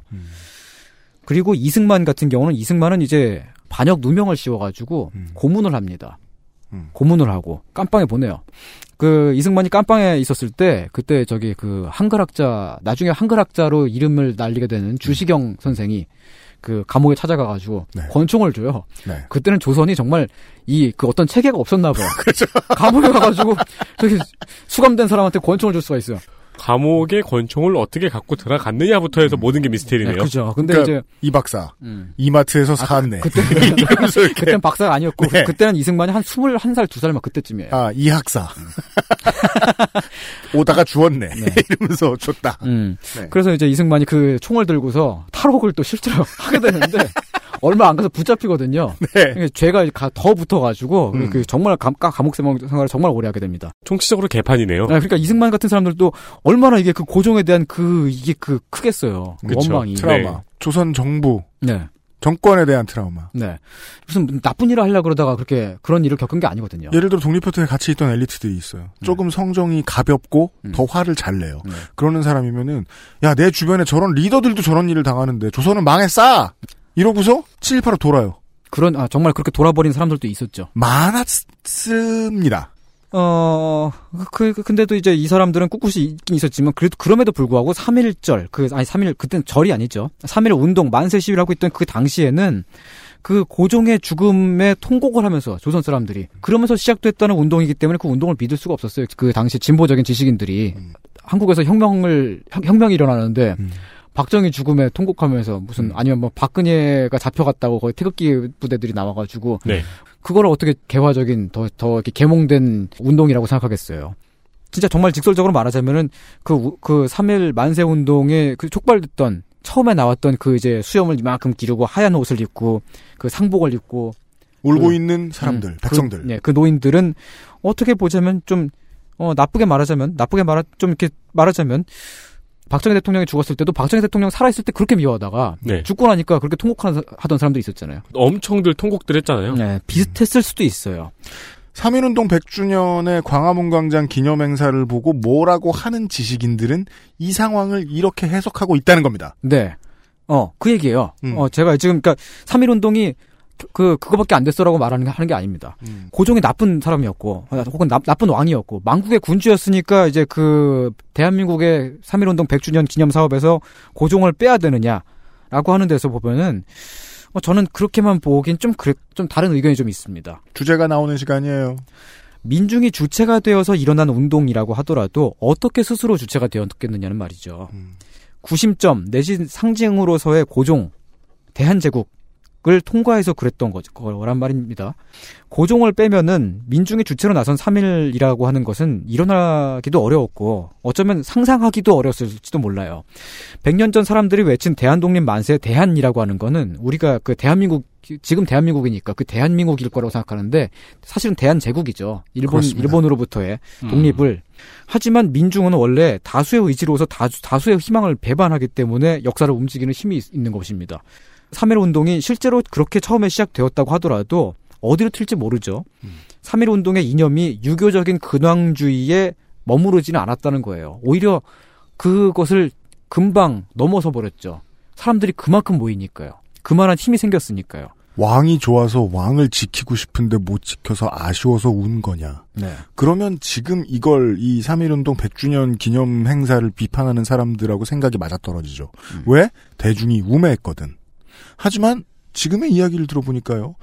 그리고 이승만 같은 경우는 이승만은 이제 반역 누명을 씌워가지고 고문을 합니다. 고문을 하고 깜빵에 보내요. 그 이승만이 깜빵에 있었을 때 그때 저기 그 한글학자 나중에 한글학자로 이름을 날리게 되는 주시경 선생이 그 감옥에 찾아가가지고 권총을 줘요. 네. 그때는 조선이 정말 이 그 어떤 체계가 없었나 봐요. 감옥에 가가지고 저기 수감된 사람한테 권총을 줄 수가 있어요. 감옥에 권총을 어떻게 갖고 들어갔느냐부터 해서 모든 게 미스테리네요. 네, 그죠. 근데 그러니까 이제 이 박사 음. 이마트에서 아, 사왔네. 그때. 그때는 박사가 아니었고 네. 그때는 이승만이 한 21살, 2살 막 그때쯤이에요. 아, 이 학사. 오다가 주웠네. 이러면서 줬다. 음. 네. 그래서 이제 이승만이 그 총을 들고서 탈옥을 또 실제로 하게 되는데 얼마 안 가서 붙잡히거든요. 네. 이게 죄가 가- 더 붙어가지고 음. 그 정말 감, 가- 감옥 생활을 정말 오래 하게 됩니다. 총체적으로 개판이네요. 네, 그러니까 이승만 같은 사람들도 얼마나 이게 그 고종에 대한 그 이게 그 크겠어요. 그 그쵸. 원망이. 트라우마. 조선 정부. 네. 정권에 대한 트라우마. 네. 무슨 나쁜 일을 하려 그러다가 그렇게 그런 일을 겪은 게 아니거든요. 예를 들어 독립협회에 같이 있던 엘리트들이 있어요. 조금 성정이 가볍고 더 화를 잘 내요. 그러는 사람이면은 야 내 주변에 저런 리더들도 저런 일을 당하는데 조선은 망했어. 이러고서 7.18로 돌아요. 그런 아 정말 그렇게 돌아버린 사람들도 있었죠. 많았습니다. 어, 그, 그- 근데도 이제 이 사람들은 꿋꿋이 있긴 있었지만, 그래도, 그럼에도 불구하고 3.1절, 그, 아니, 3일, 그땐 절이 아니죠. 3.1 운동, 만세 시위를 하고 있던 그 당시에는, 그 고종의 죽음에 통곡을 하면서, 조선 사람들이. 그러면서 시작됐다는 운동이기 때문에 그 운동을 믿을 수가 없었어요. 그 당시 진보적인 지식인들이. 한국에서 혁명을, 혁, 혁명이 일어나는데, 박정희 죽음에 통곡하면서 무슨 아니면 뭐 박근혜가 잡혀갔다고 거의 태극기 부대들이 나와가지고 네. 그거를 어떻게 개화적인 더 더 이렇게 개몽된 운동이라고 생각하겠어요. 진짜 정말 직설적으로 말하자면은 그그 3일 만세 운동에 그 촉발됐던 처음에 나왔던 그 이제 수염을 이만큼 기르고 하얀 옷을 입고 그 상복을 입고 울고 그- 있는 사람들, 음, 백성들. 그, 네, 그 노인들은 어떻게 보자면 좀 어, 나쁘게 말하자면 나쁘게 말하 좀 이렇게 말하자면 박정희 대통령이 죽었을 때도 박정희 대통령 살아있을 때 그렇게 미워하다가 네. 죽고 나니까 그렇게 통곡하던 사람도 있었잖아요. 엄청들 통곡들 했잖아요. 네, 비슷했을 수도 있어요. 3.1운동 100주년의 광화문 광장 기념 행사를 보고 뭐라고 하는 지식인들은 이 상황을 이렇게 해석하고 있다는 겁니다. 네. 어, 그 얘기예요. 음. 어, 제가 지금 그러니까 3.1 운동이 그 그거밖에 안 됐어라고 말하는 게 하는 게 아닙니다. 음. 고종이 나쁜 사람이었고 어, 혹은 나, 나쁜 왕이었고 망국의 군주였으니까 이제 그 대한민국의 3.1 운동 100주년 기념 사업에서 고종을 빼야 되느냐라고 하는 데서 보면은 어, 저는 그렇게만 보긴 좀 그래, 좀 다른 의견이 좀 있습니다. 주제가 나오는 시간이에요. 민중이 주체가 되어서 일어난 운동이라고 하더라도 어떻게 스스로 주체가 되었겠느냐는 말이죠. 구심점 내지 상징으로서의 고종 대한제국 을 통과해서 그랬던 거죠. 거란 말입니다. 고종을 빼면은 민중이 주체로 나선 3일이라고 하는 것은 일어나기도 어려웠고 어쩌면 상상하기도 어려웠을지도 몰라요. 100년 전 사람들이 외친 대한독립 만세 대한이라고 하는 거는 우리가 그 대한민국 지금 대한민국이니까 그 대한민국일 거라고 생각하는데 사실은 대한제국이죠. 일본 그렇습니다. 일본으로부터의 음. 독립을 하지만 민중은 원래 다수의 의지로서 다수, 다수의 희망을 배반하기 때문에 역사를 움직이는 힘이 있- 있는 것입니다. 3.1 운동이 실제로 그렇게 처음에 시작되었다고 하더라도 어디로 튈지 모르죠. 3.1 운동의 이념이 유교적인 근왕주의에 머무르지는 않았다는 거예요. 오히려 그것을 금방 넘어서 버렸죠. 사람들이 그만큼 모이니까요. 그만한 힘이 생겼으니까요. 왕이 좋아서 왕을 지키고 싶은데 못 지켜서 아쉬워서 운 거냐. 네. 그러면 지금 이걸 이 3.1운동 100주년 기념 행사를 비판하는 사람들하고 생각이 맞아떨어지죠. 왜? 대중이 우매했거든. 하지만 지금의 이야기를 들어보니까요.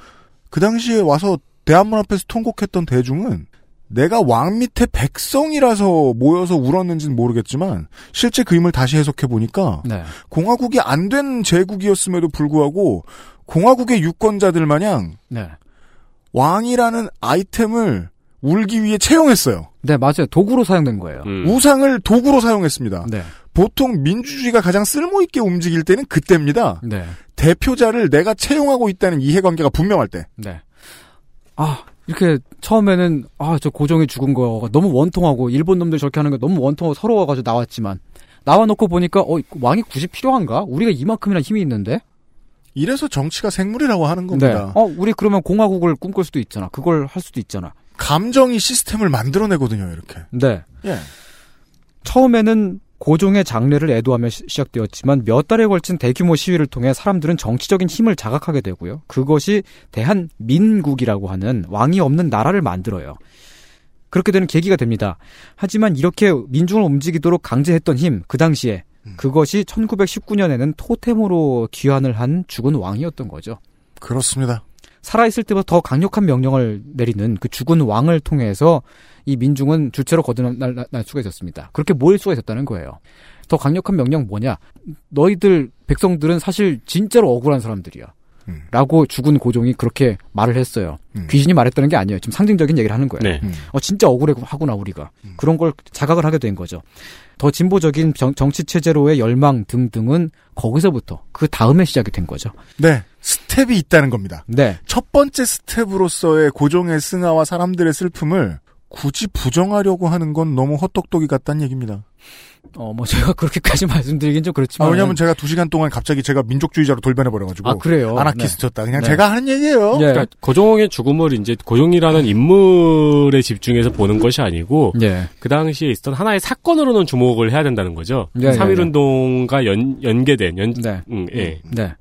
그 당시에 와서 대한문 앞에서 통곡했던 대중은 내가 왕 밑에 백성이라서 모여서 울었는지는 모르겠지만 실제 그림을 다시 해석해 보니까 네. 공화국이 안 된 제국이었음에도 불구하고 공화국의 유권자들 마냥 네. 왕이라는 아이템을 울기 위해 채용했어요. 네, 맞아요. 도구로 사용된 거예요. 우상을 도구로 사용했습니다. 네. 보통 민주주의가 가장 쓸모있게 움직일 때는 그때입니다. 네. 대표자를 내가 채용하고 있다는 이해관계가 분명할 때. 네. 아, 이렇게 처음에는 아, 저 고종이 죽은 거가 너무 원통하고 일본 놈들 저렇게 하는 거 너무 원통하고 서러워 가지고 나왔지만 나와 놓고 보니까 어, 왕이 굳이 필요한가? 우리가 이만큼이나 힘이 있는데. 이래서 정치가 생물이라고 하는 겁니다. 네. 어, 우리 그러면 공화국을 꿈꿀 수도 있잖아. 그걸 할 수도 있잖아. 감정이 시스템을 만들어내거든요, 이렇게. 네. 예. 처음에는 고종의 장례를 애도하며 시- 시작되었지만 몇 달에 걸친 대규모 시위를 통해 사람들은 정치적인 힘을 자각하게 되고요. 그것이 대한민국이라고 하는 왕이 없는 나라를 만들어요. 그렇게 되는 계기가 됩니다. 하지만 이렇게 민중을 움직이도록 강제했던 힘, 그 당시에 그것이 1919년에는 토템으로 귀환을 한 죽은 왕이었던 거죠. 그렇습니다. 살아있을 때보다 더 강력한 명령을 내리는 그 죽은 왕을 통해서 이 민중은 주체로 거듭날 날 수가 있었습니다. 그렇게 모일 수가 있었다는 거예요. 더 강력한 명령 뭐냐? 너희들 백성들은 사실 진짜로 억울한 사람들이야. 라고 죽은 고종이 그렇게 말을 했어요. 귀신이 말했다는 게 아니에요. 지금 상징적인 얘기를 하는 거예요. 네. 어, 진짜 억울하구나, 우리가. 그런 걸 자각을 하게 된 거죠. 더 진보적인 정, 정치 체제로의 열망 등등은 거기서부터 그 다음에 시작이 된 거죠. 네. 스텝이 있다는 겁니다. 네. 첫 번째 스텝으로서의 고종의 승하와 사람들의 슬픔을 굳이 부정하려고 하는 건 너무 헛똑똑이 같다는 얘기입니다. 어, 뭐 제가 그렇게까지 말씀드리긴 좀 아, 그렇지만. 왜냐면 제가 두 시간 동안 갑자기 제가 민족주의자로 돌변해버려가지고. 아, 그래요? 아나키스트였다. 그냥 네. 제가 하는 얘기예요. 그러니까 고종의 죽음을 이제 고종이라는 인물에 집중해서 보는 것이 아니고 네. 그 당시에 있었던 하나의 사건으로는 주목을 해야 된다는 거죠. 네, 네, 3.1 운동과 연, 연계된 연, 네. 음, 예. 네.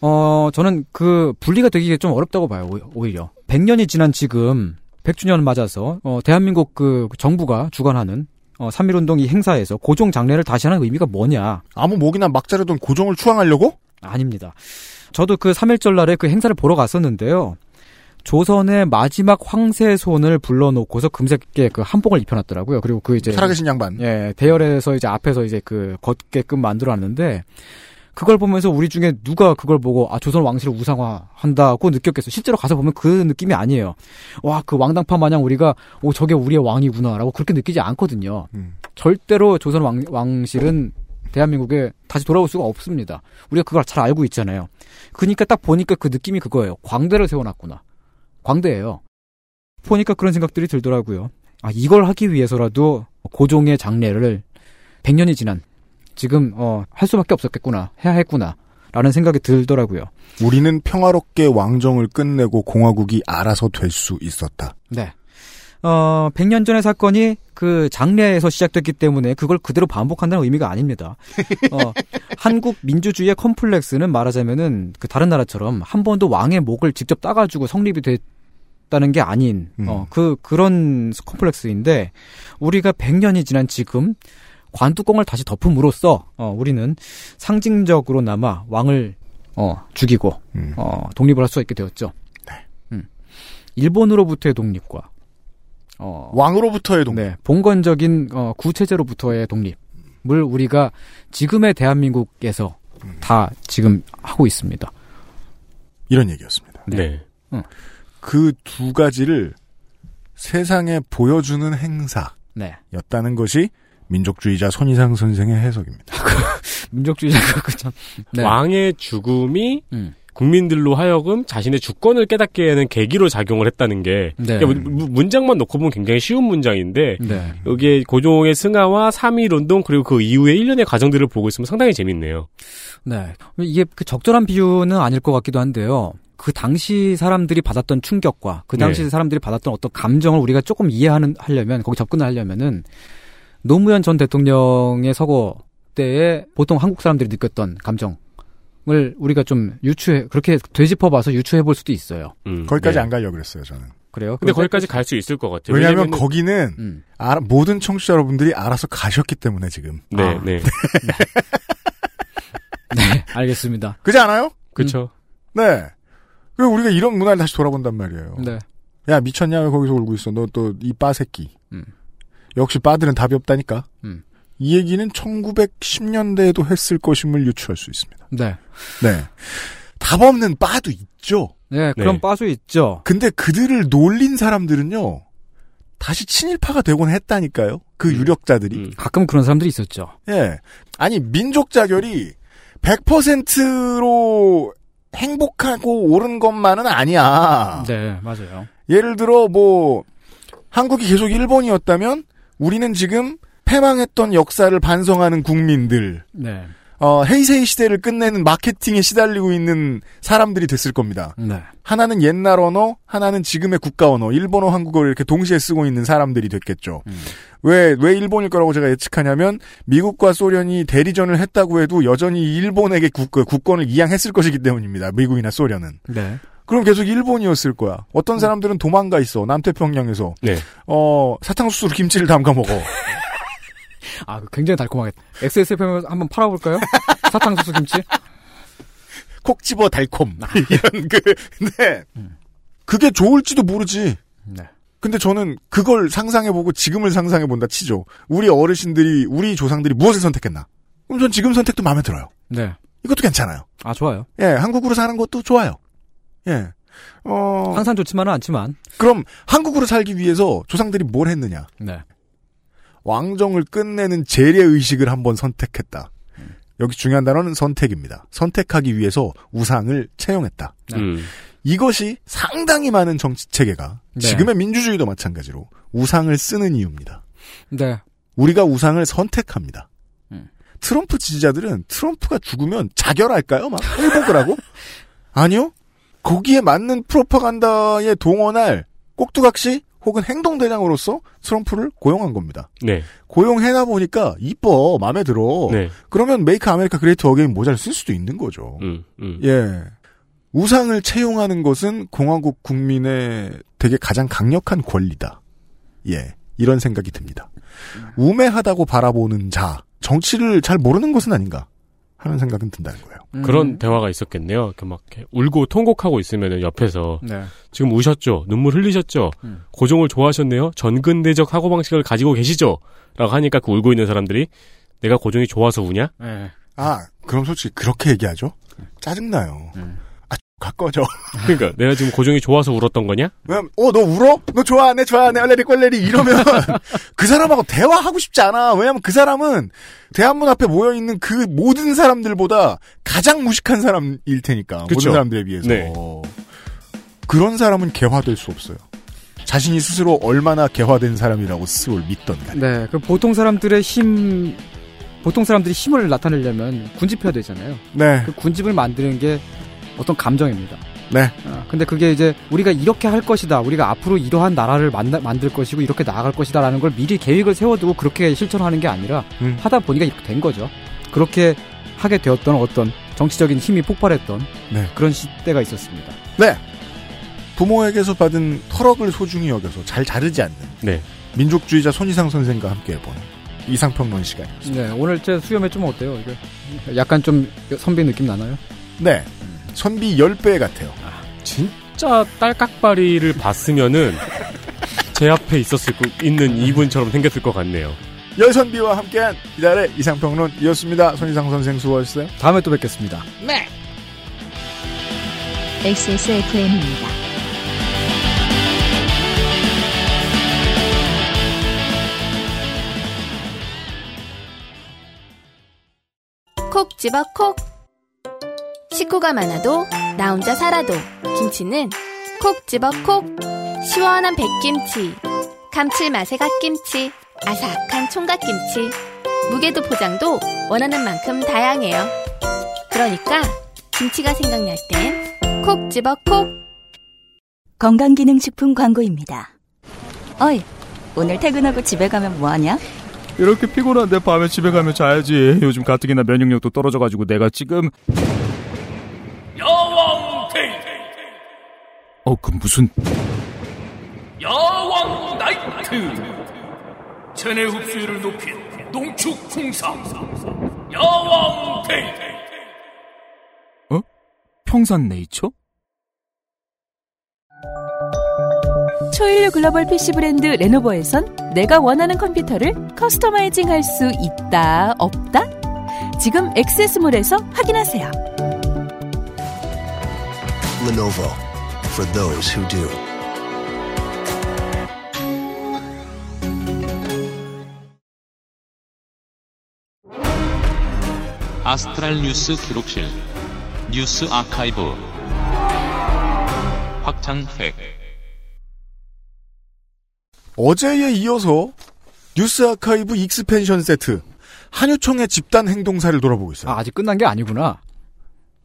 어, 저는 그 분리가 되기가 좀 어렵다고 봐요, 오- 오히려. 100년이 지난 지금 100주년 맞아서 어, 대한민국 그 정부가 주관하는 어, 3.1운동 이 행사에서 고종 장례를 다시 하는 의미가 뭐냐? 아무 목이나 막 자르던 고종을 추앙하려고? 아닙니다. 저도 그 3.1절 날에 그 행사를 보러 갔었는데요. 조선의 마지막 황새손을 불러놓고서 금색계 그 한복을 입혀놨더라고요. 그리고 그 이제 살아계신 양반. 예, 대열에서 이제 앞에서 이제 그 걷게끔 만들어놨는데 그걸 보면서 우리 중에 누가 그걸 보고 아 조선 왕실을 우상화한다고 느꼈겠어. 실제로 가서 보면 그 느낌이 아니에요. 와 그 왕당파 마냥 우리가 오 저게 우리의 왕이구나라고 그렇게 느끼지 않거든요. 음. 절대로 조선 왕, 왕실은 대한민국에 다시 돌아올 수가 없습니다. 우리가 그걸 잘 알고 있잖아요. 그니까 딱 보니까 그 느낌이 그거예요. 광대를 세워놨구나. 광대예요. 보니까 그런 생각들이 들더라고요. 아 이걸 하기 위해서라도 고종의 장례를 100년이 지난 지금 어, 할 수밖에 없었겠구나. 해야 했구나. 라는 생각이 들더라고요. 우리는 평화롭게 왕정을 끝내고 공화국이 알아서 될 수 있었다. 네. 어, 100년 전의 사건이 그 장례에서 시작됐기 때문에 그걸 그대로 반복한다는 의미가 아닙니다. 어, 한국 민주주의의 컴플렉스는 말하자면은 그 다른 나라처럼 한 번도 왕의 목을 직접 따가지고 성립이 됐다는 게 아닌, 어, 그, 그런 컴플렉스인데 우리가 100년이 지난 지금 관뚜껑을 다시 덮음으로써 어, 우리는 상징적으로나마 왕을 어, 죽이고 어, 독립을 할수 있게 되었죠. 음. 일본으로부터의 독립과 어, 왕으로부터의 독립, 네, 봉건적인 어, 구체제로부터의 독립을 우리가 지금의 대한민국에서 다 지금 하고 있습니다. 이런 얘기였습니다. 네. 응. 그두 가지를 세상에 보여주는 행사였다는 네. 것이 민족주의자 손희상 선생의 해석입니다. 민족주의자가 그참 네. 왕의 죽음이 음. 국민들로 하여금 자신의 주권을 깨닫게 하는 계기로 작용을 했다는 게 네. 그러니까 문- 문장만 놓고 보면 굉장히 쉬운 문장인데 네. 여기에 고종의 승하와 3.1 운동 그리고 그 이후의 일련의 과정들을 보고 있으면 상당히 재밌네요. 네. 이게 그 적절한 비유는 아닐 것 같기도 한데요. 그 당시 사람들이 받았던 충격과 그 당시 네. 사람들이 받았던 어떤 감정을 우리가 조금 이해하는 하려면 거기 접근을 하려면은 노무현 전 대통령의 서거 때에 보통 한국 사람들이 느꼈던 감정 을 우리가 좀 유추해 그렇게 되짚어봐서 유추해 볼 수도 있어요. 거기까지 네. 안 가려고 그랬어요, 저는. 그래요? 근데 거기까지 갈 수 있을 것 같아요. 왜냐하면 왜냐면은- 거기는 음. 알아- 모든 청취자 여러분들이 알아서 가셨기 때문에 지금. 네, 아. 네. 네, 알겠습니다. 그지 않아요? 그쵸. 네. 그리고 우리가 이런 문화를 다시 돌아본단 말이에요. 네. 야, 미쳤냐? 왜 거기서 울고 있어? 너 또 이 빠 새끼. 음. 역시 빠들은 답이 없다니까. 음. 이 얘기는 1910년대에도 했을 것임을 유추할 수 있습니다. 네. 네. 답 없는 빠도 있죠. 네, 그런 네. 빠수 있죠. 근데 그들을 놀린 사람들은요. 다시 친일파가 되곤 했다니까요. 그 음. 유력자들이. 가끔 그런 사람들이 있었죠. 예. 아니, 민족 자결이 100%로 행복하고 옳은 것만은 아니야. 네, 맞아요. 예를 들어 뭐 한국이 계속 일본이었다면 우리는 지금 패망했던 역사를 반성하는 국민들, 네. 어, 헤이세이 시대를 끝내는 마케팅에 시달리고 있는 사람들이 됐을 겁니다. 네. 하나는 옛날 언어, 하나는 지금의 국가 언어, 일본어, 한국어를 이렇게 동시에 쓰고 있는 사람들이 됐겠죠. 왜, 왜 일본일 거라고 제가 예측하냐면, 미국과 소련이 대리전을 했다고 해도 여전히 일본에게 국, 국권을 이양했을 것이기 때문입니다. 미국이나 소련은. 네. 그럼 계속 일본이었을 거야. 어떤 사람들은 도망가 있어. 남태평양에서. 네. 어, 사탕수수로 김치를 담가 먹어. 아, 굉장히 달콤하겠다. XSFM 한번 팔아볼까요? 사탕수수 김치? 콕 집어 달콤. 이런 그, 네. 그게 좋을지도 모르지. 네. 근데 저는 그걸 상상해보고 지금을 상상해본다 치죠. 우리 어르신들이, 우리 조상들이 무엇을 선택했나? 그럼 전 지금 선택도 마음에 들어요. 네. 이것도 괜찮아요. 아, 좋아요. 예, 한국으로 사는 것도 좋아요. 예. 어. 항상 좋지만은 않지만. 그럼 한국으로 살기 위해서 조상들이 뭘 했느냐? 네. 왕정을 끝내는 재래 의식을 한번 선택했다. 여기 중요한 단어는 선택입니다. 선택하기 위해서 우상을 채용했다. 음. 이것이 상당히 많은 정치 체계가 네. 지금의 민주주의도 마찬가지로 우상을 쓰는 이유입니다. 네. 우리가 우상을 선택합니다. 음. 트럼프 지지자들은 트럼프가 죽으면 자결할까요? 막 회복을 하고? 아니요. 거기에 맞는 프로파간다에 동원할 꼭두각시 혹은 행동대장으로서 트럼프를 고용한 겁니다. 네. 고용해나 보니까 이뻐 마음에 들어. 네. 그러면 Make America Great Again 모자를 쓸 수도 있는 거죠. 음, 음. 예. 우상을 채용하는 것은 공화국 국민의 되게 가장 강력한 권리다. 예, 이런 생각이 듭니다. 우매하다고 바라보는 자, 정치를 잘 모르는 것은 아닌가 하는 생각은 든다는 거예요. 그런 대화가 있었겠네요. 이렇게 막 이렇게 울고 통곡하고 있으면 옆에서 네. 지금 우셨죠? 눈물 흘리셨죠? 음. 고종을 좋아하셨네요? 전근대적 사고방식을 가지고 계시죠? 라고 하니까 그 울고 있는 사람들이 내가 고종이 좋아서 우냐? 네. 아, 그럼 솔직히 그렇게 얘기하죠? 짜증나요. 아, 가꺼져. 그러니까 내가 지금 고종이 좋아서 울었던 거냐? 왜냐면, 어, 너 울어? 너 좋아하네, 좋아하네, 얼레리 꼴레리 이러면 그 사람하고 대화하고 싶지 않아. 왜냐면 그 사람은 대한문 앞에 모여 있는 그 모든 사람들보다 가장 무식한 사람일 테니까. 그쵸. 모든 사람들에 비해서. 네. 그런 사람은 개화될 수 없어요. 자신이 스스로 얼마나 개화된 사람이라고 스스로를 믿던가. 네, 그 보통 사람들의 힘, 보통 사람들이 힘을 나타내려면 군집해야 되잖아요. 네. 그 군집을 만드는 게 어떤 감정입니다. 네. 아, 근데 그게 이제 우리가 이렇게 할 것이다. 우리가 앞으로 이러한 나라를 만나, 만들 것이고 이렇게 나아갈 것이다라는 걸 미리 계획을 세워두고 그렇게 실천하는 게 아니라 음. 하다 보니까 이렇게 된 거죠. 그렇게 하게 되었던 어떤 정치적인 힘이 폭발했던 네. 그런 시대가 있었습니다. 네. 부모에게서 받은 터럭을 소중히 여겨서 잘 자르지 않는 네. 민족주의자 손희상 선생과 함께 해본 이상평론 시간이었습니다. 네, 오늘 제 수염에 좀 어때요? 이게 약간 좀 선비 느낌 나나요? 네. 선비 10배 같아요. 진짜 딸깍바리를 봤으면은 제 앞에 있었을 거, 있는 이분처럼 생겼을 것 같네요. 열선비와 함께한 이달의 이상평론이었습니다. 손희상 선생 수고하셨어요. 다음에 또 뵙겠습니다. 네. XSFM입니다. 콕 집어 콕. 식구가 많아도 나 혼자 살아도 김치는 콕 집어 콕. 시원한 백김치, 감칠맛의 갓김치, 아삭한 총각김치. 무게도 포장도 원하는 만큼 다양해요. 그러니까 김치가 생각날 땐 콕 집어 콕. 건강기능식품 광고입니다. 어이, 오늘 퇴근하고 집에 가면 뭐하냐? 이렇게 피곤한데 밤에 집에 가면 자야지. 요즘 가뜩이나 면역력도 떨어져가지고 내가 지금 데이 어 그 무슨 야왕 나이트 체내 흡수율을 높인 농축 풍상 야왕 데이 어? 평산 네이처? 초일류 글로벌 PC 브랜드 Lenovo에선 내가 원하는 컴퓨터를 customizing 할 수 있다, 없다? 지금 액세스몰에서 확인하세요. Lenovo for those who do. 아스트랄 뉴스 기록실 뉴스 아카이브 확장팩 어제에 이어서 뉴스 아카이브 expansion 세트 한유총의 집단 행동사를 돌아보고 있어요. 아, 아직 끝난 게 아니구나.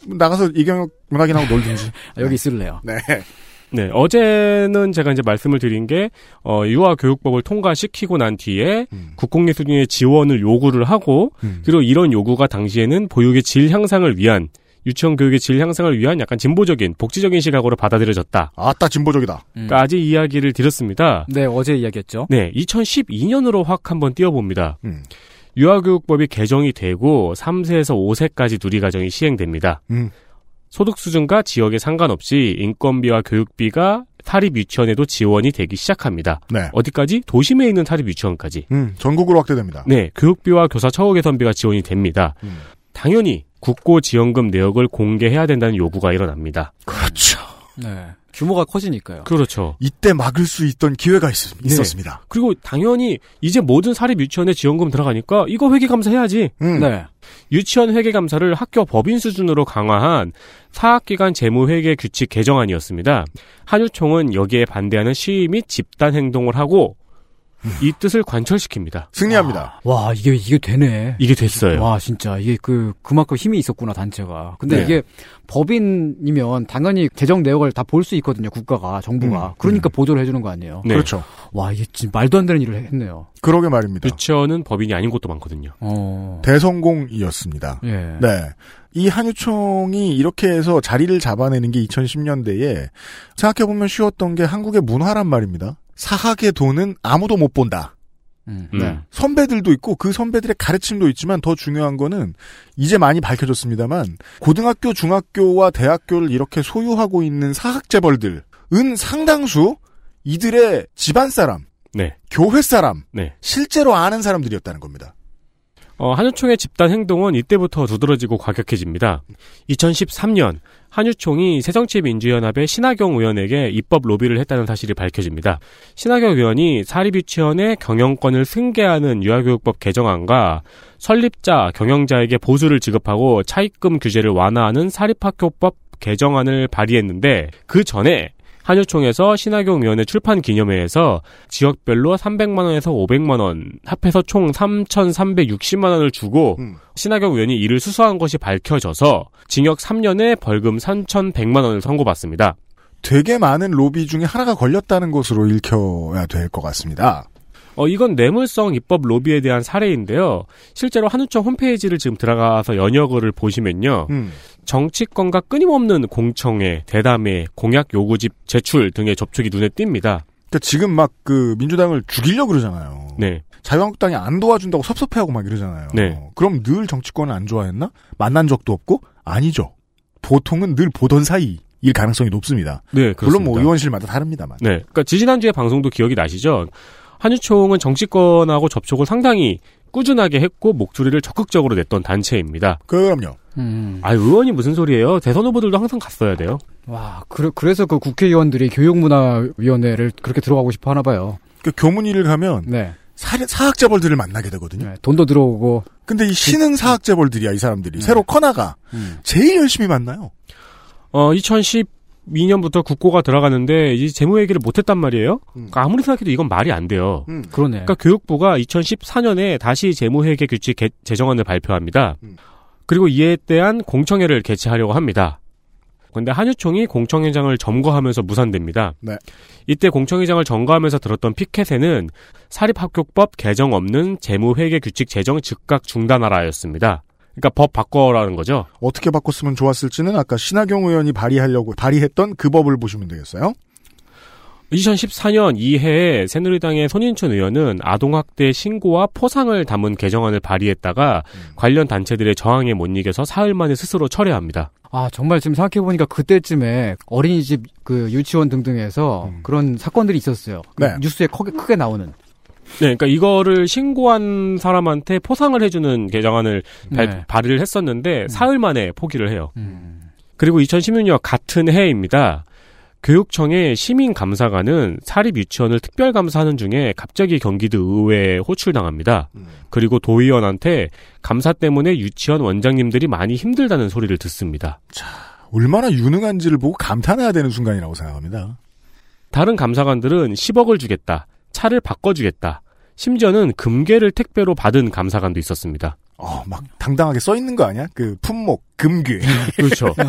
나가서 이경혁 문학인하고 놀든지. 아, 여기 있을래요. 네. 네, 어제는 제가 이제 말씀을 드린 게, 어, 유아교육법을 통과시키고 난 뒤에 국공립 수준의 지원을 요구를 하고, 그리고 이런 요구가 당시에는 보육의 질 향상을 위한, 유치원 교육의 질 향상을 위한 약간 진보적인, 복지적인 시각으로 받아들여졌다. 아따, 진보적이다. 까지 이야기를 드렸습니다. 네, 어제 이야기했죠. 네, 2012년으로 확 한번 띄워봅니다. 음. 유아교육법이 개정이 되고 3세에서 5세까지 누리과정이 시행됩니다. 음. 소득 수준과 지역에 상관없이 인건비와 교육비가 사립 유치원에도 지원이 되기 시작합니다. 네. 어디까지? 도심에 있는 사립 유치원까지. 음, 전국으로 확대됩니다. 네, 교육비와 교사 처우 개선비가 지원이 됩니다. 음. 당연히 국고 지원금 내역을 공개해야 된다는 요구가 일어납니다. 그렇죠. 네. 규모가 커지니까요. 그렇죠. 이때 막을 수 있던 기회가 있, 네. 었습니다 그리고 당연히 이제 모든 사립 유치원에 지원금 들어가니까 이거 회계 감사해야지. 음. 네. 유치원 회계 감사를 학교 법인 수준으로 강화한 사학기관 재무회계 규칙 개정안이었습니다. 한유총은 여기에 반대하는 시위 및 집단 행동을 하고 이 뜻을 관철시킵니다. 승리합니다. 와, 이게, 이게 되네. 이게 됐어요. 와, 진짜. 이게 그, 그만큼 힘이 있었구나, 단체가. 근데 네. 이게 법인이면 당연히 재정 내역을 다 볼 수 있거든요, 국가가, 정부가. 음, 그러니까 보조를 해주는 거 아니에요. 네. 그렇죠. 와, 이게 진짜 말도 안 되는 일을 했네요. 그러게 말입니다. 유치원은 법인이 아닌 곳도 많거든요. 어. 대성공이었습니다. 예. 네. 이 한유총이 이렇게 해서 자리를 잡아내는 게 2010년대에 생각해보면 쉬웠던 게 한국의 문화란 말입니다. 사학의 돈은 아무도 못 본다. 음. 네. 선배들도 있고 그 선배들의 가르침도 있지만 더 중요한 거는 이제 많이 밝혀졌습니다만 고등학교, 중학교와 대학교를 이렇게 소유하고 있는 사학재벌들은 상당수 이들의 집안 사람, 네. 교회 사람, 네. 실제로 아는 사람들이었다는 겁니다. 어, 한유총의 집단 행동은 이때부터 두드러지고 과격해집니다. 2013년 한유총이 새정치민주연합의 신하경 의원에게 입법 로비를 했다는 사실이 밝혀집니다. 신하경 의원이 사립유치원의 경영권을 승계하는 유아교육법 개정안과 설립자, 경영자에게 보수를 지급하고 차입금 규제를 완화하는 사립학교법 개정안을 발의했는데 그 전에 한유총에서 신하경 의원의 출판 기념회에서 지역별로 300만 원에서 500만 원, 합해서 총 3,360만 원을 주고 신하경 의원이 이를 수수한 것이 밝혀져서 징역 3년에 벌금 3,100만 원을 선고받습니다. 되게 많은 로비 중에 하나가 걸렸다는 것으로 읽혀야 될 것 같습니다. 어, 이건 뇌물성 입법 로비에 대한 사례인데요. 실제로 한우청 홈페이지를 지금 들어가서 연역을 보시면요. 음. 정치권과 끊임없는 공청회, 대담회, 공약 요구집 제출 등의 접촉이 눈에 띕니다. 그러니까 지금 막 그 민주당을 죽이려고 그러잖아요. 네. 자유한국당이 안 도와준다고 섭섭해하고 막 이러잖아요. 네. 그럼 늘 정치권을 안 좋아했나? 만난 적도 없고? 아니죠. 보통은 늘 보던 사이 일 가능성이 높습니다. 네, 그렇습니다. 물론 뭐 의원실마다 다릅니다만. 네. 그러니까 지지난주에 방송도 기억이 나시죠? 한유총은 정치권하고 접촉을 상당히 꾸준하게 했고 목소리를 적극적으로 냈던 단체입니다. 그럼요. 음. 아, 의원이 무슨 소리예요? 대선 후보들도 항상 갔어야 돼요. 와, 그래, 그래서 그 국회의원들이 교육문화위원회를 그렇게 들어가고 싶어 하나 봐요. 그 교문위를 가면 네. 사, 사학재벌들을 만나게 되거든요. 네, 돈도 들어오고. 근데 이 신흥 사학재벌들이야, 이 네. 사람들이. 새로 커나가. 음. 제일 열심히 만나요. 어, 2012년부터 국고가 들어가는데 이 재무 얘기를 못했단 말이에요. 그러니까 아무리 생각해도 이건 말이 안 돼요. 음. 그러네. 그러니까 교육부가 2014년에 다시 재무회계 규칙 개- 제정안을 발표합니다. 그리고 이에 대한 공청회를 개최하려고 합니다. 근데 한유총이 공청회장을 점거하면서 무산됩니다. 네. 이때 공청회장을 점거하면서 들었던 피켓에는 사립학교법 개정 없는 재무회계 규칙 제정 즉각 중단하라였습니다. 그러니까 법 바꿔라는 거죠. 어떻게 바꿨으면 좋았을지는 아까 신하경 의원이 발의하려고, 발의했던 그 법을 보시면 되겠어요. 2014년 이해에 새누리당의 손인춘 의원은 아동학대 신고와 포상을 담은 개정안을 발의했다가 관련 단체들의 저항에 못 이겨서 사흘 만에 스스로 철회합니다. 아, 정말 지금 생각해 보니까 그때쯤에 어린이집, 그 유치원 등등에서 그런 사건들이 있었어요. 그 네. 뉴스에 크게, 크게 나오는. 네, 그러니까 이거를 신고한 사람한테 포상을 해주는 개정안을 발, 네. 발의를 했었는데 사흘 만에 포기를 해요. 그리고 2016년 같은 해입니다. 교육청의 시민감사관은 사립 유치원을 특별 감사하는 중에 갑자기 경기도 의회에 호출당합니다. 그리고 도의원한테 감사 때문에 유치원 원장님들이 많이 힘들다는 소리를 듣습니다. 얼마나 유능한지를 보고 감탄해야 되는 순간이라고 생각합니다. 다른 감사관들은 10억을 주겠다. 차를 바꿔주겠다. 심지어는 금괴를 택배로 받은 감사관도 있었습니다. 어, 막 당당하게 써 있는 거 아니야? 그 품목, 금괴. 그렇죠.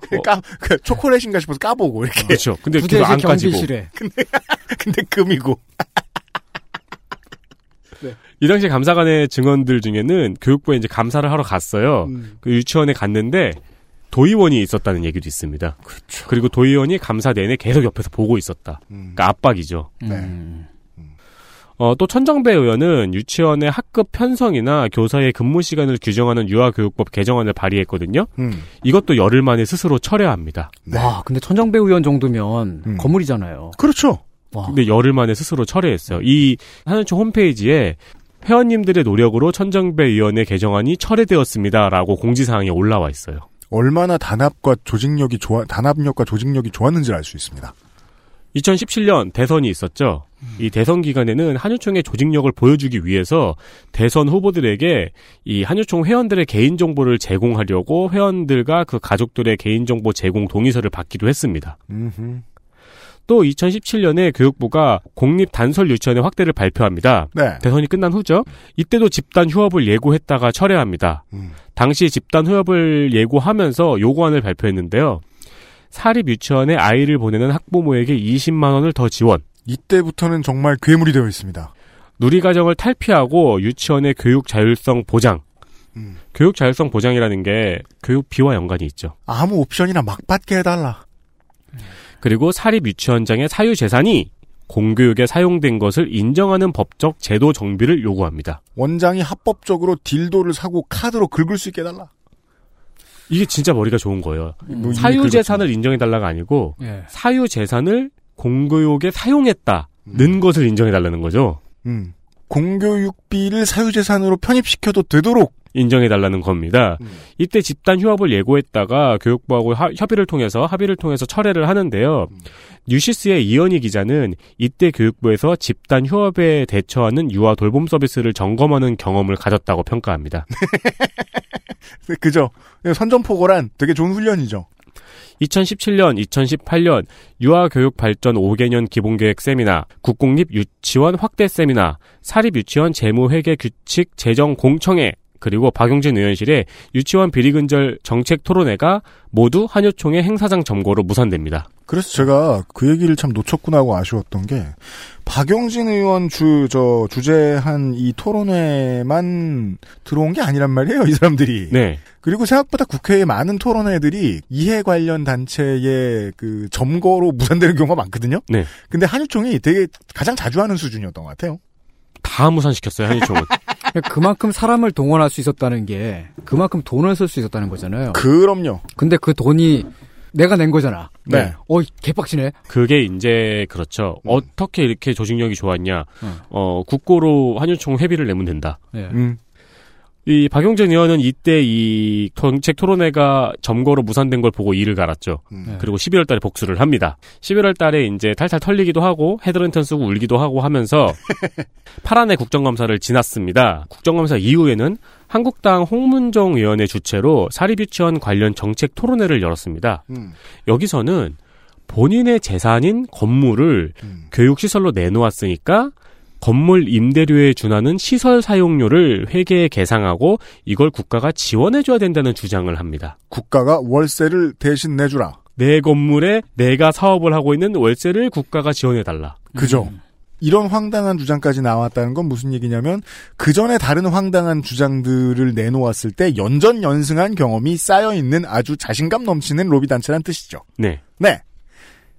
그 까, 그 초콜릿인가 싶어서 까보고 이렇게. 그렇죠. 근데 그거 안 까지고. 근데 근데 금이고. 이 당시 감사관의 증언들 중에는 교육부에 이제 감사를 하러 갔어요. 그 유치원에 갔는데 도의원이 있었다는 얘기도 있습니다. 그리고 도의원이 감사 내내 계속 옆에서 보고 있었다. 그러니까 압박이죠. 음. 어, 또 천정배 의원은 유치원의 학급 편성이나 교사의 근무 시간을 규정하는 유아교육법 개정안을 발의했거든요. 음. 이것도 열흘 만에 스스로 철회합니다. 와, 근데 천정배 의원 정도면 건물이잖아요. 그렇죠. 와. 근데 열흘 만에 스스로 철회했어요. 이 한은총 홈페이지에 회원님들의 노력으로 천정배 의원의 개정안이 철회되었습니다라고 공지사항에 올라와 있어요. 얼마나 단합과 조직력이 좋아, 단합력과 조직력이 좋았는지 알수 있습니다. 2017년 대선이 있었죠. 이 대선 기간에는 한유총의 조직력을 보여주기 위해서 대선 후보들에게 이 한유총 회원들의 개인 정보를 제공하려고 회원들과 그 가족들의 개인 정보 제공 동의서를 받기도 했습니다. 음흠. 또 2017년에 교육부가 공립 단설 유치원의 확대를 발표합니다. 네. 대선이 끝난 후죠. 이때도 집단 휴업을 예고했다가 철회합니다. 음. 당시 집단 휴업을 예고하면서 요구안을 발표했는데요. 사립 유치원에 아이를 보내는 학부모에게 20만 원을 더 지원. 이때부터는 정말 괴물이 되어 있습니다. 누리과정을 탈피하고 유치원의 교육 자율성 보장. 음. 교육 자율성 보장이라는 게 교육비와 연관이 있죠. 아무 옵션이나 막 받게 해달라. 그리고 사립 유치원장의 사유 재산이 공교육에 사용된 것을 인정하는 법적 제도 정비를 요구합니다. 원장이 합법적으로 딜도를 사고 카드로 긁을 수 있게 해달라. 이게 진짜 머리가 좋은 거예요. 뭐 이미 사유. 재산을 인정해달라가 아니고 예. 사유 재산을 공교육에 사용했다는 것을 인정해달라는 거죠. 음. 공교육비를 사유재산으로 편입시켜도 되도록 인정해달라는 겁니다. 이때 집단 휴업을 예고했다가 교육부하고 하- 협의를 통해서 합의를 통해서 철회를 하는데요. 뉴시스의 이현희 기자는 이때 교육부에서 집단 휴업에 대처하는 유아 돌봄 서비스를 점검하는 경험을 가졌다고 평가합니다. 네, 그죠? 선전포고란 되게 좋은 훈련이죠. 2017년, 2018년 유아교육 발전 5개년 기본계획 세미나, 국공립 유치원 확대 세미나, 사립 유치원 재무회계 규칙 재정 공청회, 그리고 박용진 의원실의 유치원 비리근절 정책 토론회가 모두 한유총의 행사장 점거로 무산됩니다. 그래서 제가 그 얘기를 참 놓쳤구나 하고 아쉬웠던 게 박용진 의원 주 저 주재한 이 토론회만 들어온 게 아니란 말이에요, 이 사람들이. 네. 그리고 생각보다 국회에 많은 토론회들이 이해 관련 단체의 그 점거로 무산되는 경우가 많거든요. 네. 근데 한유총이 되게 가장 자주 하는 수준이었던 것 같아요. 다 무산시켰어요, 한유총은. 그만큼 사람을 동원할 수 있었다는 게 그만큼 돈을 쓸 수 있었다는 거잖아요. 그럼요. 근데 그 돈이 내가 낸 거잖아. 네. 어, 개빡치네. 그게 이제 그렇죠. 음. 어떻게 이렇게 조직력이 좋았냐? 음. 어, 국고로 한유총 회비를 내면 된다. 네. 음. 이 박용진 의원은 이때 이 정책 토론회가 점거로 무산된 걸 보고 이를 갈았죠. 음. 그리고 11월 달에 복수를 합니다. 11월 달에 이제 탈탈 털리기도 하고 헤드랜턴 쓰고 울기도 하고 하면서 파란의 국정감사를 지났습니다. 국정감사 이후에는 한국당 홍문정 의원의 주최로 사립유치원 관련 정책 토론회를 열었습니다. 음. 여기서는 본인의 재산인 건물을 교육시설로 내놓았으니까 건물 임대료에 준하는 시설 사용료를 회계에 계상하고 이걸 국가가 지원해줘야 된다는 주장을 합니다. 국가가 월세를 대신 내주라. 내 건물에 내가 사업을 하고 있는 월세를 국가가 지원해달라. 그죠? 이런 황당한 주장까지 나왔다는 건 무슨 얘기냐면 그 전에 다른 황당한 주장들을 내놓았을 때 연전 연승한 경험이 쌓여 있는 아주 자신감 넘치는 로비 단체란 뜻이죠. 네. 네.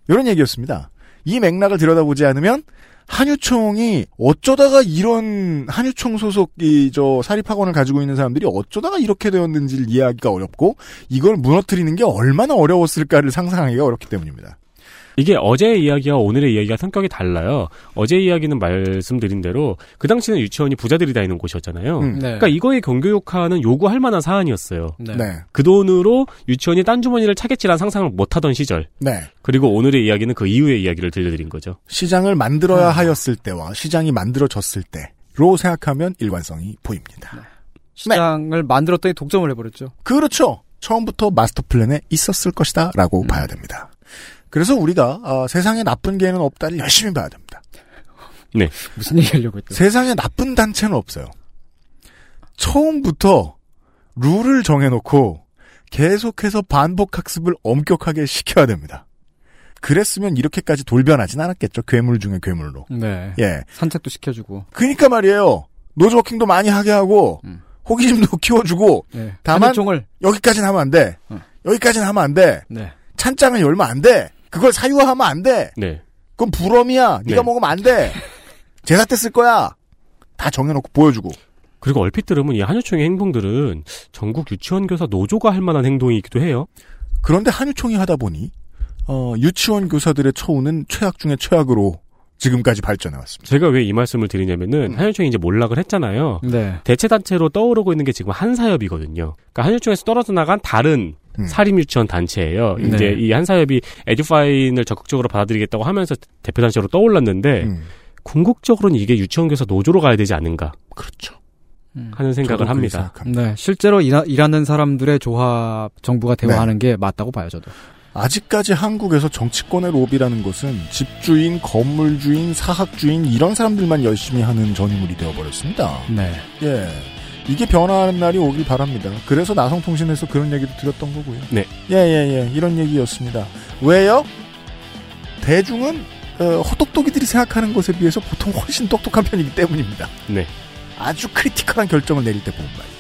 이런 얘기였습니다. 이 맥락을 들여다보지 않으면 한유총이 어쩌다가 이런 한유총 소속 이저 사립학원을 가지고 있는 사람들이 어쩌다가 이렇게 되었는지를 이해하기가 어렵고 이걸 무너뜨리는 게 얼마나 어려웠을까를 상상하기가 어렵기 때문입니다. 이게 어제의 이야기와 오늘의 이야기가 성격이 달라요. 어제 이야기는 말씀드린 대로 그 당시는 유치원이 부자들이 다니는 곳이었잖아요. 음. 네. 그러니까 이거에 경교육화는 요구할 만한 사안이었어요. 네. 네. 그 돈으로 유치원이 딴 주머니를 차겠지란 상상을 못하던 시절. 네. 그리고 오늘의 이야기는 그 이후의 이야기를 들려드린 거죠. 시장을 만들어야 하였을 때와 시장이 만들어졌을 때로 생각하면 일관성이 보입니다. 시장을 만들었더니 독점을 해버렸죠. 그렇죠. 처음부터 마스터 플랜에 있었을 것이다라고 음. 봐야 됩니다. 그래서 우리가 아, 세상에 나쁜 개는 없다를 열심히 봐야 됩니다. 네. 무슨 얘기 하려고 했죠? 세상에 나쁜 단체는 없어요. 처음부터 룰을 정해놓고 계속해서 반복 학습을 엄격하게 시켜야 됩니다. 그랬으면 이렇게까지 돌변하진 않았겠죠. 괴물 중에 괴물로. 네. 예. 산책도 시켜주고. 그니까 말이에요. 노즈워킹도 많이 하게 하고 호기심도 키워주고 네. 다만 여기까지는 하면 안 돼. 여기까지는 하면 안 돼. 네. 찬장을 열면 안 돼. 그걸 사유화하면 안 돼. 네. 그건 불엄이야. 네가 네. 먹으면 안 돼. 제사 때 쓸 거야. 다 정해놓고 보여주고. 그리고 얼핏 들으면 이 한유총의 행동들은 전국 유치원 교사 노조가 할 만한 행동이기도 해요. 그런데 한유총이 하다 보니 어, 유치원 교사들의 처우는 최악 중에 최악으로 지금까지 발전해 왔습니다. 제가 왜 이 말씀을 드리냐면은 음. 한유총이 이제 몰락을 했잖아요. 네. 대체 단체로 떠오르고 있는 게 지금 한사협이거든요. 그러니까 한유총에서 떨어져 나간 다른 음. 사립 유치원 단체예요. 네. 이제 이 한사협이 에듀파인을 적극적으로 받아들이겠다고 하면서 대표 단체로 떠올랐는데 음. 궁극적으로는 이게 유치원 교사 노조로 가야 되지 않은가 그렇죠. 하는 생각을 합니다. 네. 실제로 일하, 일하는 사람들의 조합 정부가 대화하는 게 맞다고 봐요, 저도. 아직까지 한국에서 정치권의 로비라는 것은 집주인, 건물주인, 사학주인 이런 사람들만 열심히 하는 전유물이 되어버렸습니다. 네. 예. 이게 변화하는 날이 오길 바랍니다. 그래서 나성통신에서 그런 얘기도 드렸던 거고요. 네. 예, 예, 예. 이런 얘기였습니다. 왜요? 대중은 어, 호똑똑이들이 생각하는 것에 비해서 보통 훨씬 똑똑한 편이기 때문입니다. 네. 아주 critical한 결정을 내릴 때 보면 말이죠.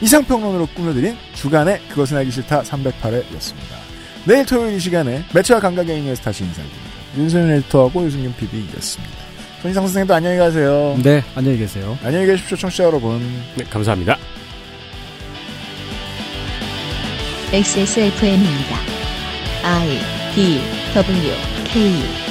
이상평론으로 꾸며드린 주간의 그것은 알기 싫다 308회였습니다. 내일 토요일 이 시간에 매체와 감각의 인연에서 다시 인사드립니다. 윤세윤 에디터하고 유승균 PD였습니다. 손희상 선생님도 안녕히 가세요. 네, 안녕히 계세요. 안녕히 계십시오, 청취자 여러분. 네, 감사합니다. XSFM입니다. I D W K